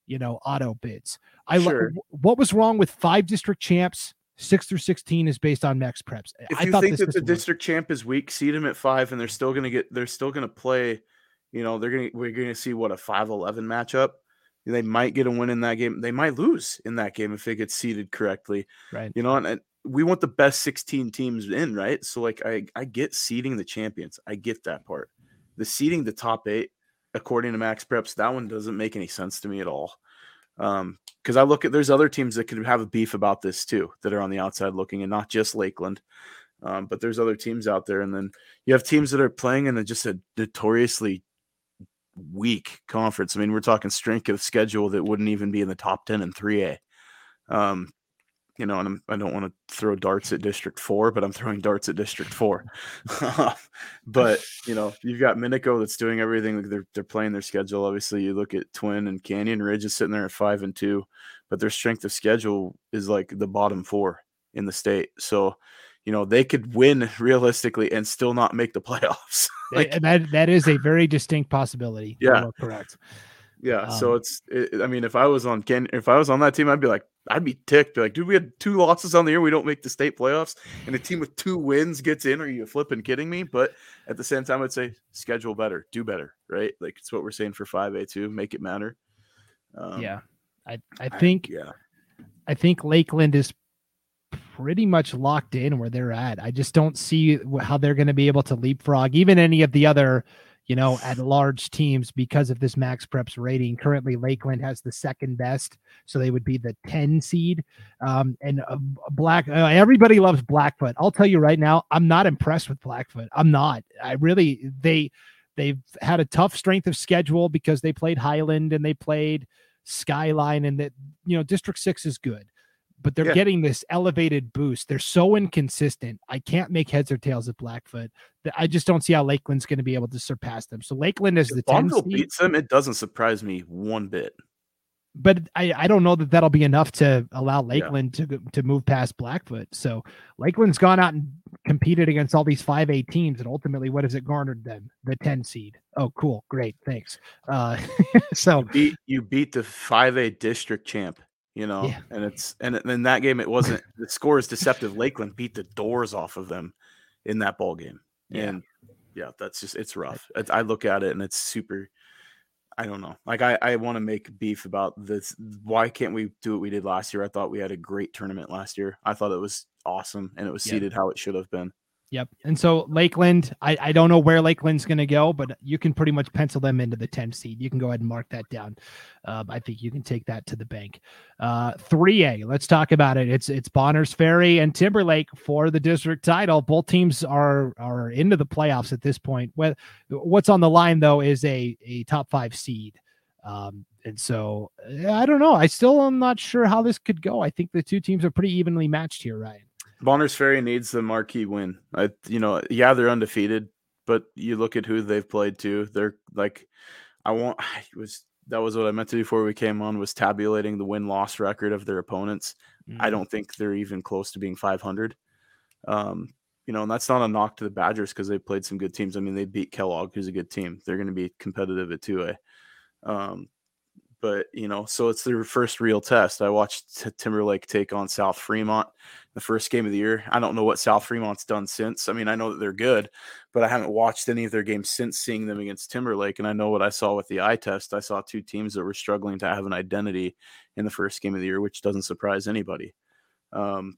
you know, auto bids. I sure. lo- what was wrong with five district champs? Six through sixteen is based on MaxPreps. If I you think that the district champ is weak, seed them at five, and they're still going to get. They're still going to play. You know, they're going. to We're going to see what a five eleven matchup. They might get a win in that game. They might lose in that game if they get seeded correctly. Right. You know, and, and we want the best 16 teams in, right? So like I I get seeding the champions. I get that part. The seeding the top eight according to MaxPreps, that one doesn't make any sense to me at all. Um, because I look at there's other teams that could have a beef about this too that are on the outside looking, and not just Lakeland. Um, but there's other teams out there, and then you have teams that are playing in a, just a notoriously weak conference. I mean, we're talking strength of schedule that wouldn't even be in the top ten in three A. Um, you know, and I'm, I do not want to throw darts at District Four, but I'm throwing darts at District Four. but you know, you've got Minico that's doing everything. They're they're playing their schedule. Obviously, you look at Twin and Canyon Ridge is sitting there at five and two, but their strength of schedule is like the bottom four in the state. So, you know, they could win realistically and still not make the playoffs. Like, that that is a very distinct possibility. Yeah, correct. Yeah, um, so it's. It, I mean, if I was on Ken, if I was on that team, I'd be like, I'd be ticked. Be like, dude, we had two losses on the year. We don't make the state playoffs, and a team with two wins gets in. Are you flipping kidding me? But at the same time, I'd say schedule better, do better, right? Like it's what we're saying for five A two, make it matter. Um, yeah, I I think I, yeah, I think Lakeland is pretty much locked in where they're at. I just don't see how they're going to be able to leapfrog even any of the other you know, at large teams because of this MaxPreps rating. Currently, Lakeland has the second best, so they would be the 10 seed. Um, and uh, Black, uh, everybody loves Blackfoot. I'll tell you right now, I'm not impressed with Blackfoot. I'm not. I really, they, they've had a tough strength of schedule because they played Highland and they played Skyline, and that, you know, District Six is good but they're Yeah. getting this elevated boost. They're so inconsistent. I can't make heads or tails of Blackfoot. That I just don't see how Lakeland's going to be able to surpass them. So Lakeland is the If 10 Bonneville seed, beats them, it doesn't surprise me one bit. but I, I don't know that that'll be enough to allow Yeah. Lakeland to to move past Blackfoot. So Lakeland's gone out and competed against all these 5A teams, and ultimately, what has it garnered them? The 10 seed. Oh, cool, great, thanks. Uh, so beat you beat the five A district champ, you know, Yeah. and it's and in that game it wasn't the score is deceptive. Lakeland beat the doors off of them in that ball game, Yeah. and yeah, that's just it's rough. It's- I look at it and it's super. I don't know. Like I, I want to make beef about this. Why can't we do what we did last year? I thought we had a great tournament last year. I thought it was awesome and it was Yeah. seated how it should have been. Yep. And so Lakeland, I, I don't know where Lakeland's going to go, but you can pretty much pencil them into the 10 seed. You can go ahead and mark that down. Um, I think you can take that to the bank. Uh, 3A, let's talk about it. It's it's Bonners Ferry and Timberlake for the district title. Both teams are are into the playoffs at this point. What what's on the line though is a a top five seed. Um, and so I don't know. I still am not sure how this could go. I think the two teams are pretty evenly matched here, Ryan. Bonners Ferry needs the marquee win. I, you know, yeah, they're undefeated, but you look at who they've played to. They're like, I want. I was that was what I meant to do before we came on was tabulating the win loss record of their opponents. Mm-hmm. I don't think they're even close to being 500. Um, you know, and that's not a knock to the Badgers because they played some good teams. I mean, they beat Kellogg, who's a good team. They're going to be competitive at 2A. Um, but you know, so it's their first real test. I watched Timberlake take on South Fremont the first game of the year. I don't know what South Fremont's done since. I mean, I know that they're good, but I haven't watched any of their games since seeing them against Timberlake. And I know what I saw with the eye test. I saw two teams that were struggling to have an identity in the first game of the year, which doesn't surprise anybody. Um,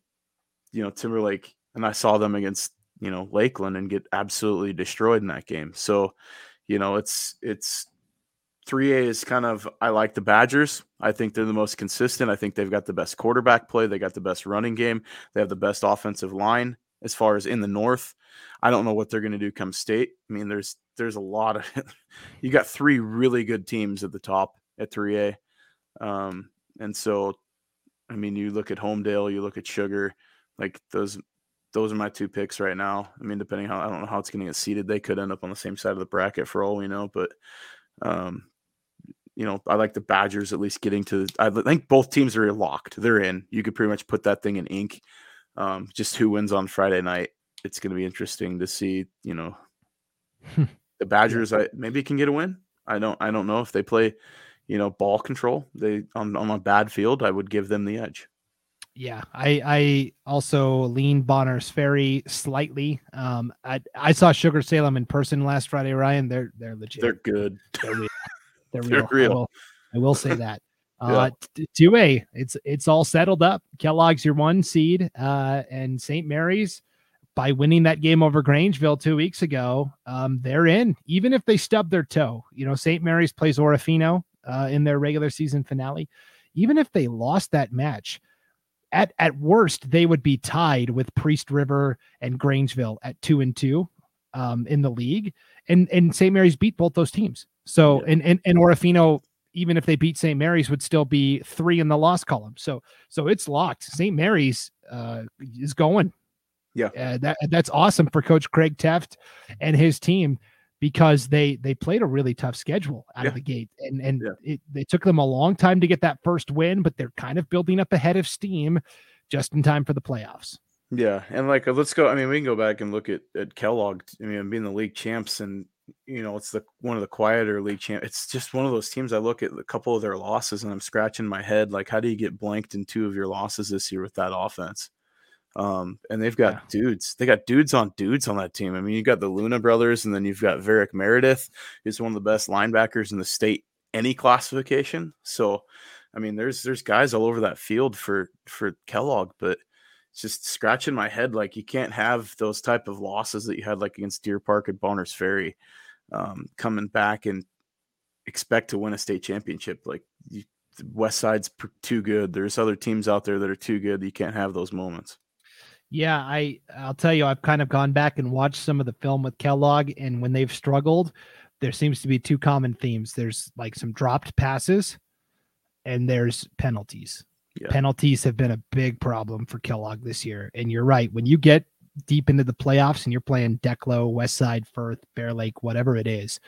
you know, Timberlake, and I saw them against you know Lakeland and get absolutely destroyed in that game. So, you know, it's it's 3A is kind of I like the Badgers. I think they're the most consistent. I think they've got the best quarterback play. They got the best running game. They have the best offensive line as far as in the north. I don't know what they're going to do come state. I mean, there's there's a lot of you got three really good teams at the top at 3A. Um, and so I mean, you look at Homedale, you look at Sugar, like those those are my two picks right now. I mean, depending how I don't know how it's going to get seated, they could end up on the same side of the bracket for all we know, but um you know, I like the Badgers at least getting to. I think both teams are locked. They're in. You could pretty much put that thing in ink. Um, just who wins on Friday night. It's going to be interesting to see. You know, the Badgers. I maybe can get a win. I don't. I don't know if they play. You know, ball control. They on on a bad field. I would give them the edge. Yeah, I I also lean Bonner's Ferry slightly. Um, I I saw Sugar Salem in person last Friday, Ryan. They're they're legit. They're good. They're real. They're They're real. I, will, I will say that. Yeah. Uh, two A, it's it's all settled up. Kellogg's your one seed, uh, and St. Maries by winning that game over Grangeville two weeks ago, um, they're in. Even if they stub their toe, you know, St. Maries plays Orofino uh, in their regular season finale. Even if they lost that match, at at worst they would be tied with Priest River and Grangeville at two and two um, in the league, and and St. Maries beat both those teams. So Yeah. and and and Orofino, even if they beat St. Maries, would still be three in the loss column. So so it's locked. St. Maries uh, is going. Yeah. uh, that that's awesome for Coach Craig Teft and his team because they they played a really tough schedule out Yeah. of the gate and and Yeah. it, it took them a long time to get that first win but they're kind of building up ahead of steam just in time for the playoffs Yeah, and like let's go. I mean, we can go back and look at at Kellogg. I mean, being the league champs, and you know, it's the one of the quieter league champ. It's just one of those teams. I look at a couple of their losses, and I'm scratching my head. Like, how do you get blanked in two of your losses this year with that offense? Um, and they've got Yeah. dudes. They got dudes on dudes on that team. I mean, you got the Luna brothers, and then you've got Varick Meredith, who's one of the best linebackers in the state, any classification. So, I mean, there's there's guys all over that field for for Kellogg, but it's just scratching my head. Like you can't have those type of losses that you had like against Deer Park at Bonners Ferry, um, coming back and expect to win a state championship. Like you, West Side's too good. There's other teams out there that are too good. You can't have those moments. yeah i i'll tell you i've kind of gone back and watched some of the film with kellogg and when they've struggled there seems to be two common themes there's like some dropped passes and there's penalties Yeah. Penalties have been a big problem for Kellogg this year. And you're right. When you get deep into the playoffs and you're playing Declo, West Side, Firth, Bear Lake, whatever it is,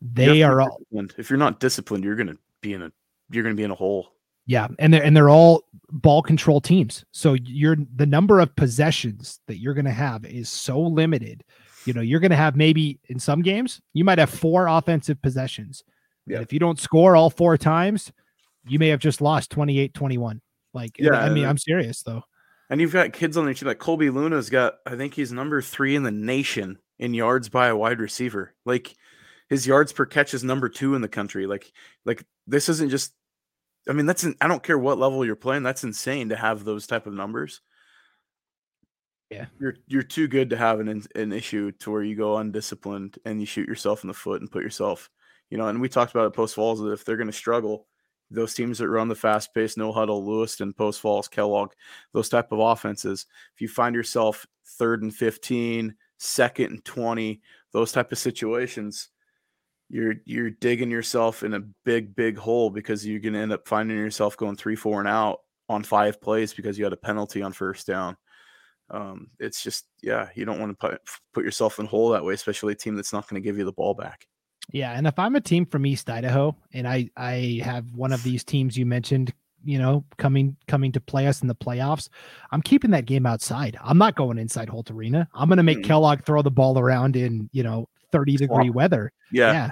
they are all. If you're not disciplined, you're going to be in a you're going to be in a hole. Yeah, and they're and they're all ball control teams. So you're the number of possessions that you're going to have is so limited. You know, you're going to have maybe in some games you might have four offensive possessions. Yeah. if you don't score all four times, you may have just lost 28-21. Like yeah, I mean, I'm serious though. And you've got kids on the team like Colby Luna's got I think he's number 3 in the nation in yards by a wide receiver. Like his yards per catch is number 2 in the country. Like like this isn't just I mean, that's I don't care what level you're playing. That's insane to have those type of numbers. Yeah, you're you're too good to have an an issue to where you go undisciplined and you shoot yourself in the foot and put yourself, you know. And we talked about it post falls that if they're going to struggle, those teams that run the fast pace, no huddle, Lewiston, post falls, Kellogg, those type of offenses. If you find yourself third and 15, second and 20, those type of situations, you're you're digging yourself in a big big hole because you're to end up finding yourself going three four and out on five plays because you had a penalty on first down um, it's just yeah you don't want to put, put yourself in a hole that way especially a team that's not going to give you the ball back yeah and if i'm a team from east idaho and i i have one of these teams you mentioned you know coming coming to play us in the playoffs i'm keeping that game outside i'm not going inside holt arena i'm going to make mm-hmm. kellogg throw the ball around in you know 30 degree weather. Yeah. yeah.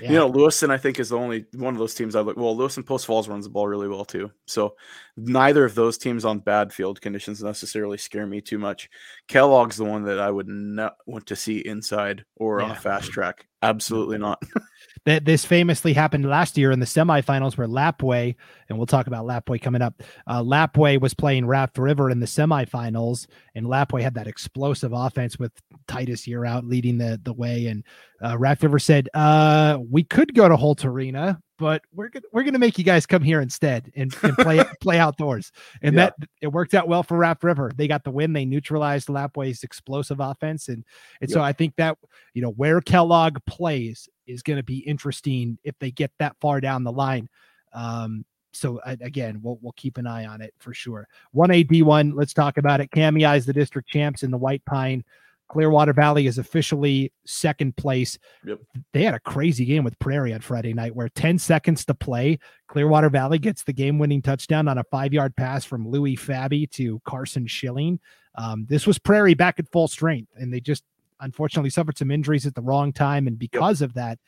Yeah. You know, Lewiston, I think, is the only one of those teams I look. Well, Lewiston Post Falls runs the ball really well too. So neither of those teams on bad field conditions necessarily scare me too much. Kellogg's the one that I would not want to see inside or yeah. on a fast track. Absolutely mm-hmm. not. that this famously happened last year in the semifinals where Lapwai, and we'll talk about Lapwai coming up. Uh, Lapwai was playing Raft River in the semifinals, and Lapwai had that explosive offense with Titus Yearout leading the the way. And uh, Raft River said, uh, "We could go to Holt Arena, but we're gonna we're gonna make you guys come here instead and, and play play outdoors. And yeah. that it worked out well for Raft River. They got the win. They neutralized Lapwai's explosive offense, and and yeah. so I think that you know where Kellogg plays is going to be interesting if they get that far down the line. Um, so again, we'll we'll keep an eye on it for sure. One A D one. Let's talk about it. Kamiah is the district champs in the White Pine. Clearwater Valley is officially second place. Yep. They had a crazy game with Prairie on Friday night where 10 seconds to play, Clearwater Valley gets the game winning touchdown on a five yard pass from Louis Fabi to Carson Schilling. Um, this was Prairie back at full strength, and they just unfortunately suffered some injuries at the wrong time. And because yep. of that,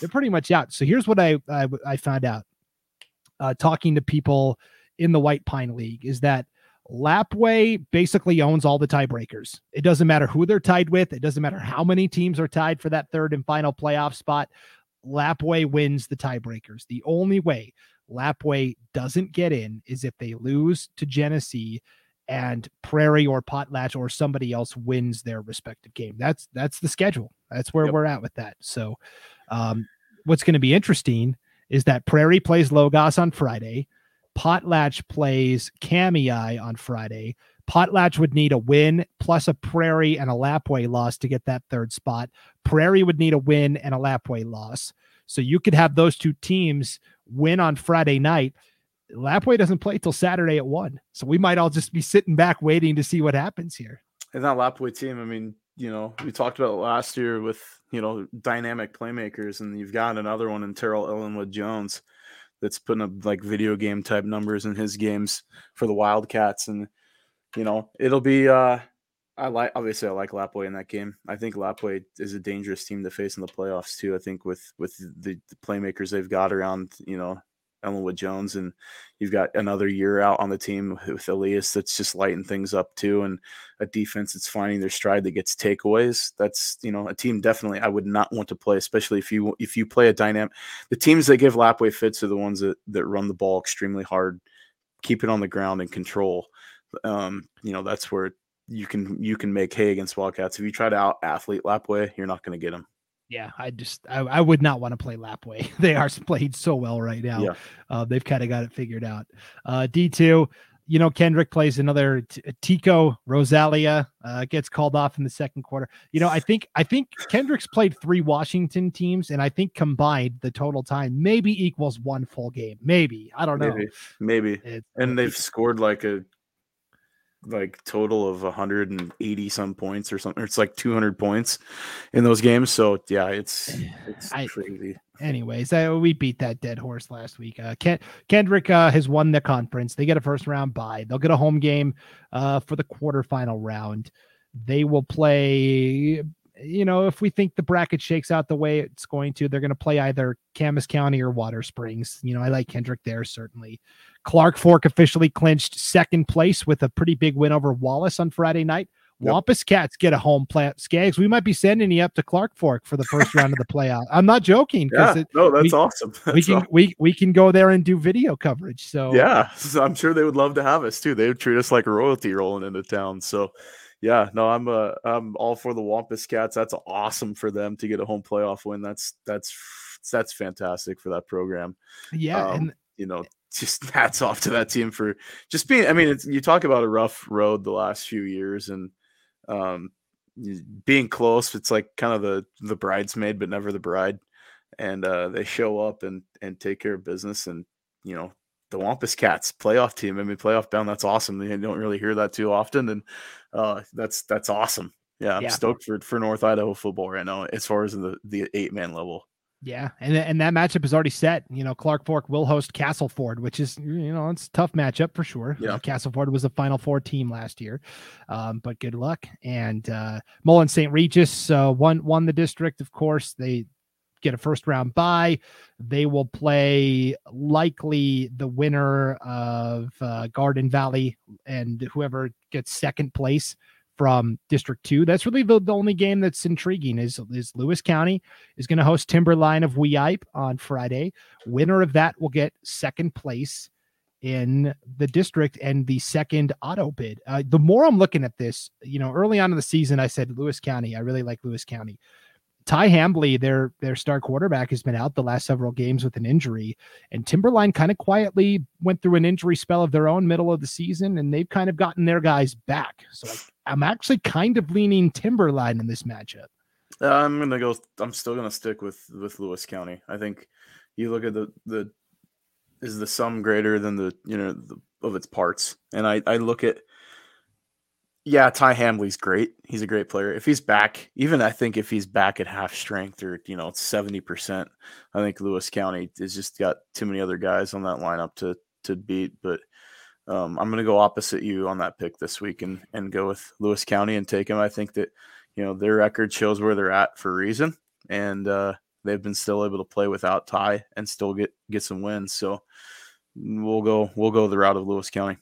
they're pretty much out. So here's what I, I, I found out uh, talking to people in the White Pine League is that Lapwai basically owns all the tiebreakers. It doesn't matter who they're tied with. It doesn't matter how many teams are tied for that third and final playoff spot. Lapwai wins the tiebreakers. The only way Lapwai doesn't get in is if they lose to Genesee and Prairie or Potlatch or somebody else wins their respective game. That's that's the schedule. That's where yep. we're at with that. So um, what's going to be interesting is that Prairie plays Logos on Friday. Potlatch plays Kamiah on Friday. Potlatch would need a win plus a Prairie and a Lapwai loss to get that third spot. Prairie would need a win and a Lapwai loss. So you could have those two teams win on Friday night. Lapwai doesn't play till Saturday at one. So we might all just be sitting back waiting to see what happens here. And that Lapwai team, I mean, you know, we talked about last year with, you know, dynamic playmakers, and you've got another one in Terrell Ellenwood Jones that's putting up like video game type numbers in his games for the Wildcats, and you know it'll be. uh I like obviously I like Lapwai in that game. I think Lapwai is a dangerous team to face in the playoffs too. I think with with the, the playmakers they've got around, you know, Ellenwood Jones, and you've got another Yearout on the team with Elias that's just lighting things up too, and a defense that's finding their stride that gets takeaways. That's you know a team definitely I would not want to play, especially if you if you play a dynamic. The teams that give Lapwai fits are the ones that that run the ball extremely hard, keep it on the ground and control. Um, you know that's where you can you can make hay against Wildcats. If you try to out athlete Lapwai, you're not going to get them yeah, I just I, I would not want to play Lapwai. they are playing so well right now. Yeah. Uh, they've kind of got it figured out. Uh, D two, you know, Kendrick plays another t- Tekoa-Rosalia uh, gets called off in the second quarter. You know, I think I think Kendrick's played three Washington teams, and I think combined the total time maybe equals one full game. Maybe I don't know. Maybe, maybe. It- and they've scored like a like total of 180 some points or something. It's like 200 points in those games. So yeah, it's it's I- crazy. anyways, uh, we beat that dead horse last week. Uh, Ken- Kendrick uh, has won the conference. They get a first round bye. They'll get a home game uh, for the quarterfinal round. They will play. You know, if we think the bracket shakes out the way it's going to, they're going to play either Camas County or Watersprings. You know, I like Kendrick there certainly. Clark Fork officially clinched second place with a pretty big win over Wallace on Friday night. Yep. Wampus Cats get a home plant. Scaggs, we might be sending you up to Clark Fork for the first round of the playoff. I'm not joking because Yeah, no, that's we- awesome. we can aw- we we can go there and do video coverage. So yeah, so I'm sure they would love to have us too. They would treat us like royalty rolling into town. So, yeah, no, I'm uh, I'm all for the Wampus Cats. That's awesome for them to get a home playoff win. That's that's that's fantastic for that program. yeah, Um, and you know, just hats off to that team for just being. I mean, it's, you talk about a rough road the last few years, and um, being close. It's like kind of the the bridesmaid, but never the bride. And uh, they show up and and take care of business, and you know. The Wampus Cats playoff team. I mean, playoff bound. That's awesome. You don't really hear that too often, and uh, that's that's awesome. Yeah, I'm Yeah. stoked for for North Idaho football right now, as far as the the eight man level. Yeah, and and that matchup is already set. You know, Clark Fork will host Castleford, which is you know it's a tough matchup for sure. Yeah. Uh, Castleford was a Final Four team last year, um, but good luck. And uh, Mullan St. Regis uh, won won the district. Of course, they get a first round bye. They will play likely the winner of uh, Garden Valley and whoever gets second place from District Two. That's really the, the only game that's intriguing. Is is Lewis County is going to host Timberline of Weippe on Friday. Winner of that will get second place in the district and the second auto bid. Uh, the more I'm looking at this, you know, early on in the season, I said Lewis County. I really like Lewis County. Ty Hambley, their their star quarterback, has been out the last several games with an injury, and Timberline kind of quietly went through an injury spell of their own middle of the season, and they've kind of gotten their guys back. So I'm actually kind of leaning Timberline in this matchup. Uh, I'm gonna go. I'm still gonna stick with with Lewis County. I think you look at the the is the sum greater than the you know the, of its parts, and I I look at yeah, Ty Hambley's great. He's a great player. If he's back, even I think if he's back at half strength or you know seventy percent, I think Lewis County has just got too many other guys on that lineup to to beat. But um, I'm going to go opposite you on that pick this week and and go with Lewis County and take him. I think that you know their record shows where they're at for a reason, and uh, they've been still able to play without Ty and still get get some wins. So we'll go we'll go the route of Lewis County.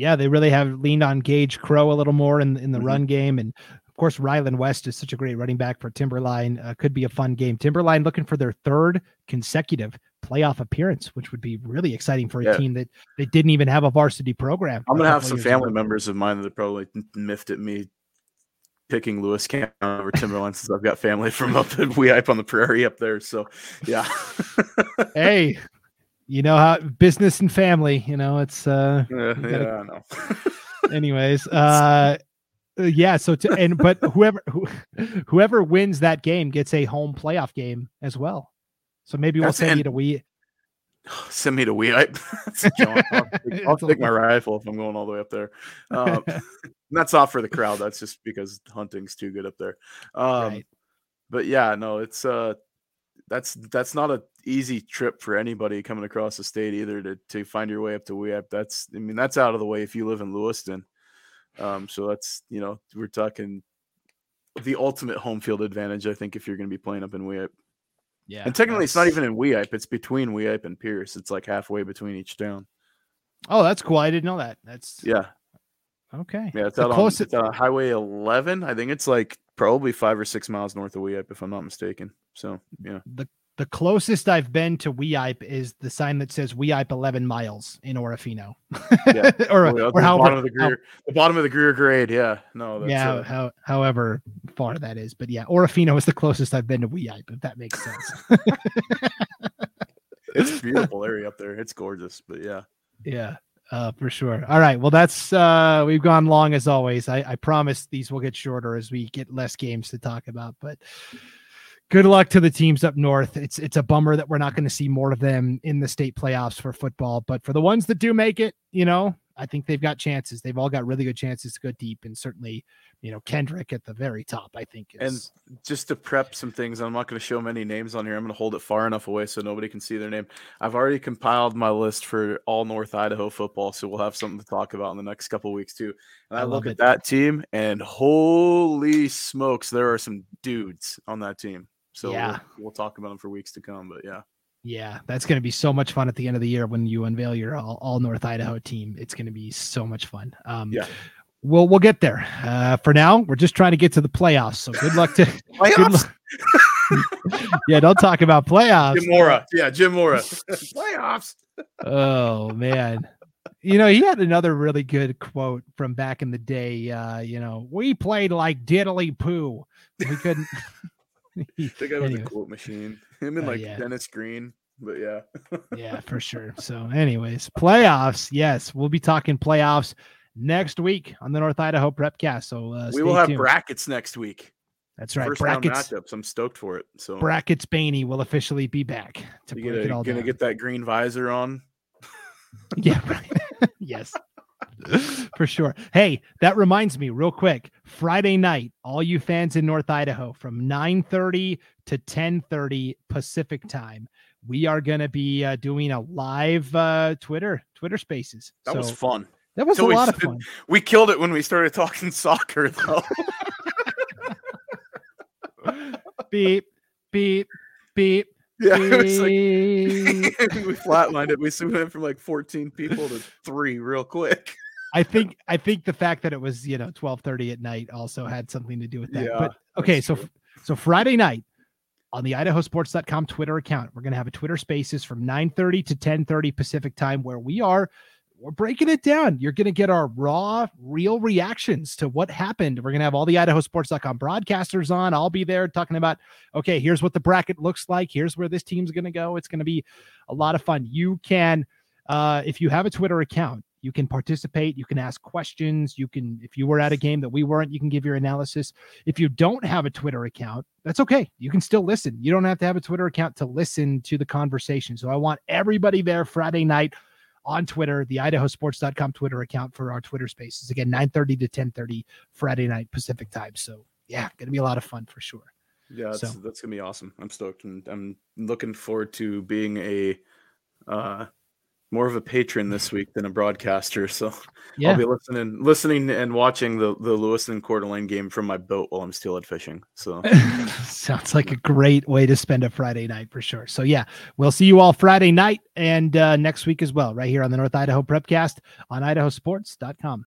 Yeah, they really have leaned on Gage Crow a little more in in the Mhm. run game, and of course Ryland West is such a great running back for Timberline. Uh, could be a fun game. Timberline looking for their third consecutive playoff appearance, which would be really exciting for a Yeah. team that they didn't even have a varsity program. I'm gonna have some family ago. members of mine that are probably miffed at me picking Lewis Camp over Timberline since I've got family from up in Weippe on the prairie up there. So yeah. hey, you know how business and family, you know, it's uh yeah, gotta- yeah, I know. anyways uh yeah so to, and but whoever who, whoever wins that game gets a home playoff game as well so maybe we'll send and- you to we Send me to a jaunt. I'll, take, I'll take my rifle if I'm going all the way up there. Um, that's not for the crowd. That's just because hunting's too good up there. Um, right. but yeah, no, it's uh that's that's not a easy trip for anybody coming across the state either to to find your way up to Weippe. That's I mean that's out of the way if you live in Lewiston. Um, so that's you know we're talking the ultimate home field advantage. I think if you're going to be playing up in Weippe, yeah and technically it's not even in Weippe. It's between Weippe and Pierce. It's like halfway between each town. oh that's cool i didn't know that that's Yeah, okay yeah. It's The out on closest- it's on Highway 11. I think it's like probably five or six miles north of Weippe, if I'm not mistaken. So yeah. the the closest I've been to Weippe is the sign that says Weippe 11 miles in Orofino. Yeah. or, Oh, yeah, or the however, bottom of the how- Greer, the bottom of the Greer grade. Yeah, no, that's, yeah, uh, how, however far that is. But yeah, Orofino is the closest I've been to Weippe, if that makes sense. it's a beautiful area up there. It's gorgeous, but yeah, Yeah. Uh, for sure. All right. Well, that's uh we've gone long as always. I, I promise these will get shorter as we get less games to talk about, but good luck to the teams up north. It's it's a bummer that we're not going to see more of them in the state playoffs for football, but for the ones that do make it, you know, I think they've got chances. They've all got really good chances to go deep, and certainly, you know, Kendrick at the very top. I think. Is... And just to prep some things, I'm not going to show many names on here. I'm going to hold it far enough away so nobody can see their name. I've already compiled my list for all North Idaho football, so we'll have something to talk about in the next couple weeks too. And I, I look at that team, and holy smokes, there are some dudes on that team. So yeah. we'll, we'll talk about them for weeks to come. But yeah. Yeah, that's going to be so much fun at the end of the year when you unveil your all, all North Idaho team. It's going to be so much fun. Um, yeah. We'll we'll get there. Uh, for now, we're just trying to get to the playoffs. So good luck to playoffs. Luck. yeah, don't talk about playoffs. Jim Mora. Yeah, Jim Mora. playoffs. oh man. You know, he had another really good quote from back in the day. Uh, you know, we played like diddly poo. We couldn't. the guy with the quote machine. Him and uh, like yeah. Dennis Green. But yeah. yeah, for sure. So, anyways, playoffs. Yes, we'll be talking playoffs next week on the North Idaho Prepcast. So uh, we will have tuned. brackets next week. That's right. First brackets matchups. I'm stoked for it. So brackets Baney will officially be back to you break gonna, it all gonna down. get that green visor on. yeah. Right. yes. for sure. Hey, that reminds me real quick. Friday night, all you fans in North Idaho from 9:30 to 10:30 Pacific time, we are going to be uh, doing a live uh, Twitter Twitter Spaces. That so, was fun. That was so a lot of fun. We killed it when we started talking soccer though. beep beep beep yeah, was like we flatlined it. We went from like 14 people to three real quick. I think I think the fact that it was you know 12:30 at night also had something to do with that. Yeah, but okay, so true. so Friday night on the idahosports.com Twitter account, we're going to have a Twitter Spaces from 9:30 to 10:30 Pacific time where we are we're breaking it down. You're going to get our raw, real reactions to what happened. We're going to have all the idahosports.com broadcasters on. I'll be there talking about, okay, here's what the bracket looks like. Here's where this team's going to go. It's going to be a lot of fun. You can, uh, if you have a Twitter account, you can participate. You can ask questions. You can, if you were at a game that we weren't, you can give your analysis. If you don't have a Twitter account, that's okay. You can still listen. You don't have to have a Twitter account to listen to the conversation. So I want everybody there Friday night on Twitter, the idahosports.com Twitter account for our Twitter spaces. Again, 9:30 to 10:30 Friday night Pacific time. So yeah, gonna be a lot of fun for sure. Yeah, that's, so. that's gonna be awesome. I'm stoked and I'm looking forward to being a uh more of a patron this week than a broadcaster. So yeah. I'll be listening, listening and watching the the Lewiston Coeur d'Alene game from my boat while I'm steelhead fishing. So sounds like a great way to spend a Friday night for sure. So yeah, we'll see you all Friday night and uh, next week as well, right here on the North Idaho Prepcast on idahosports.com.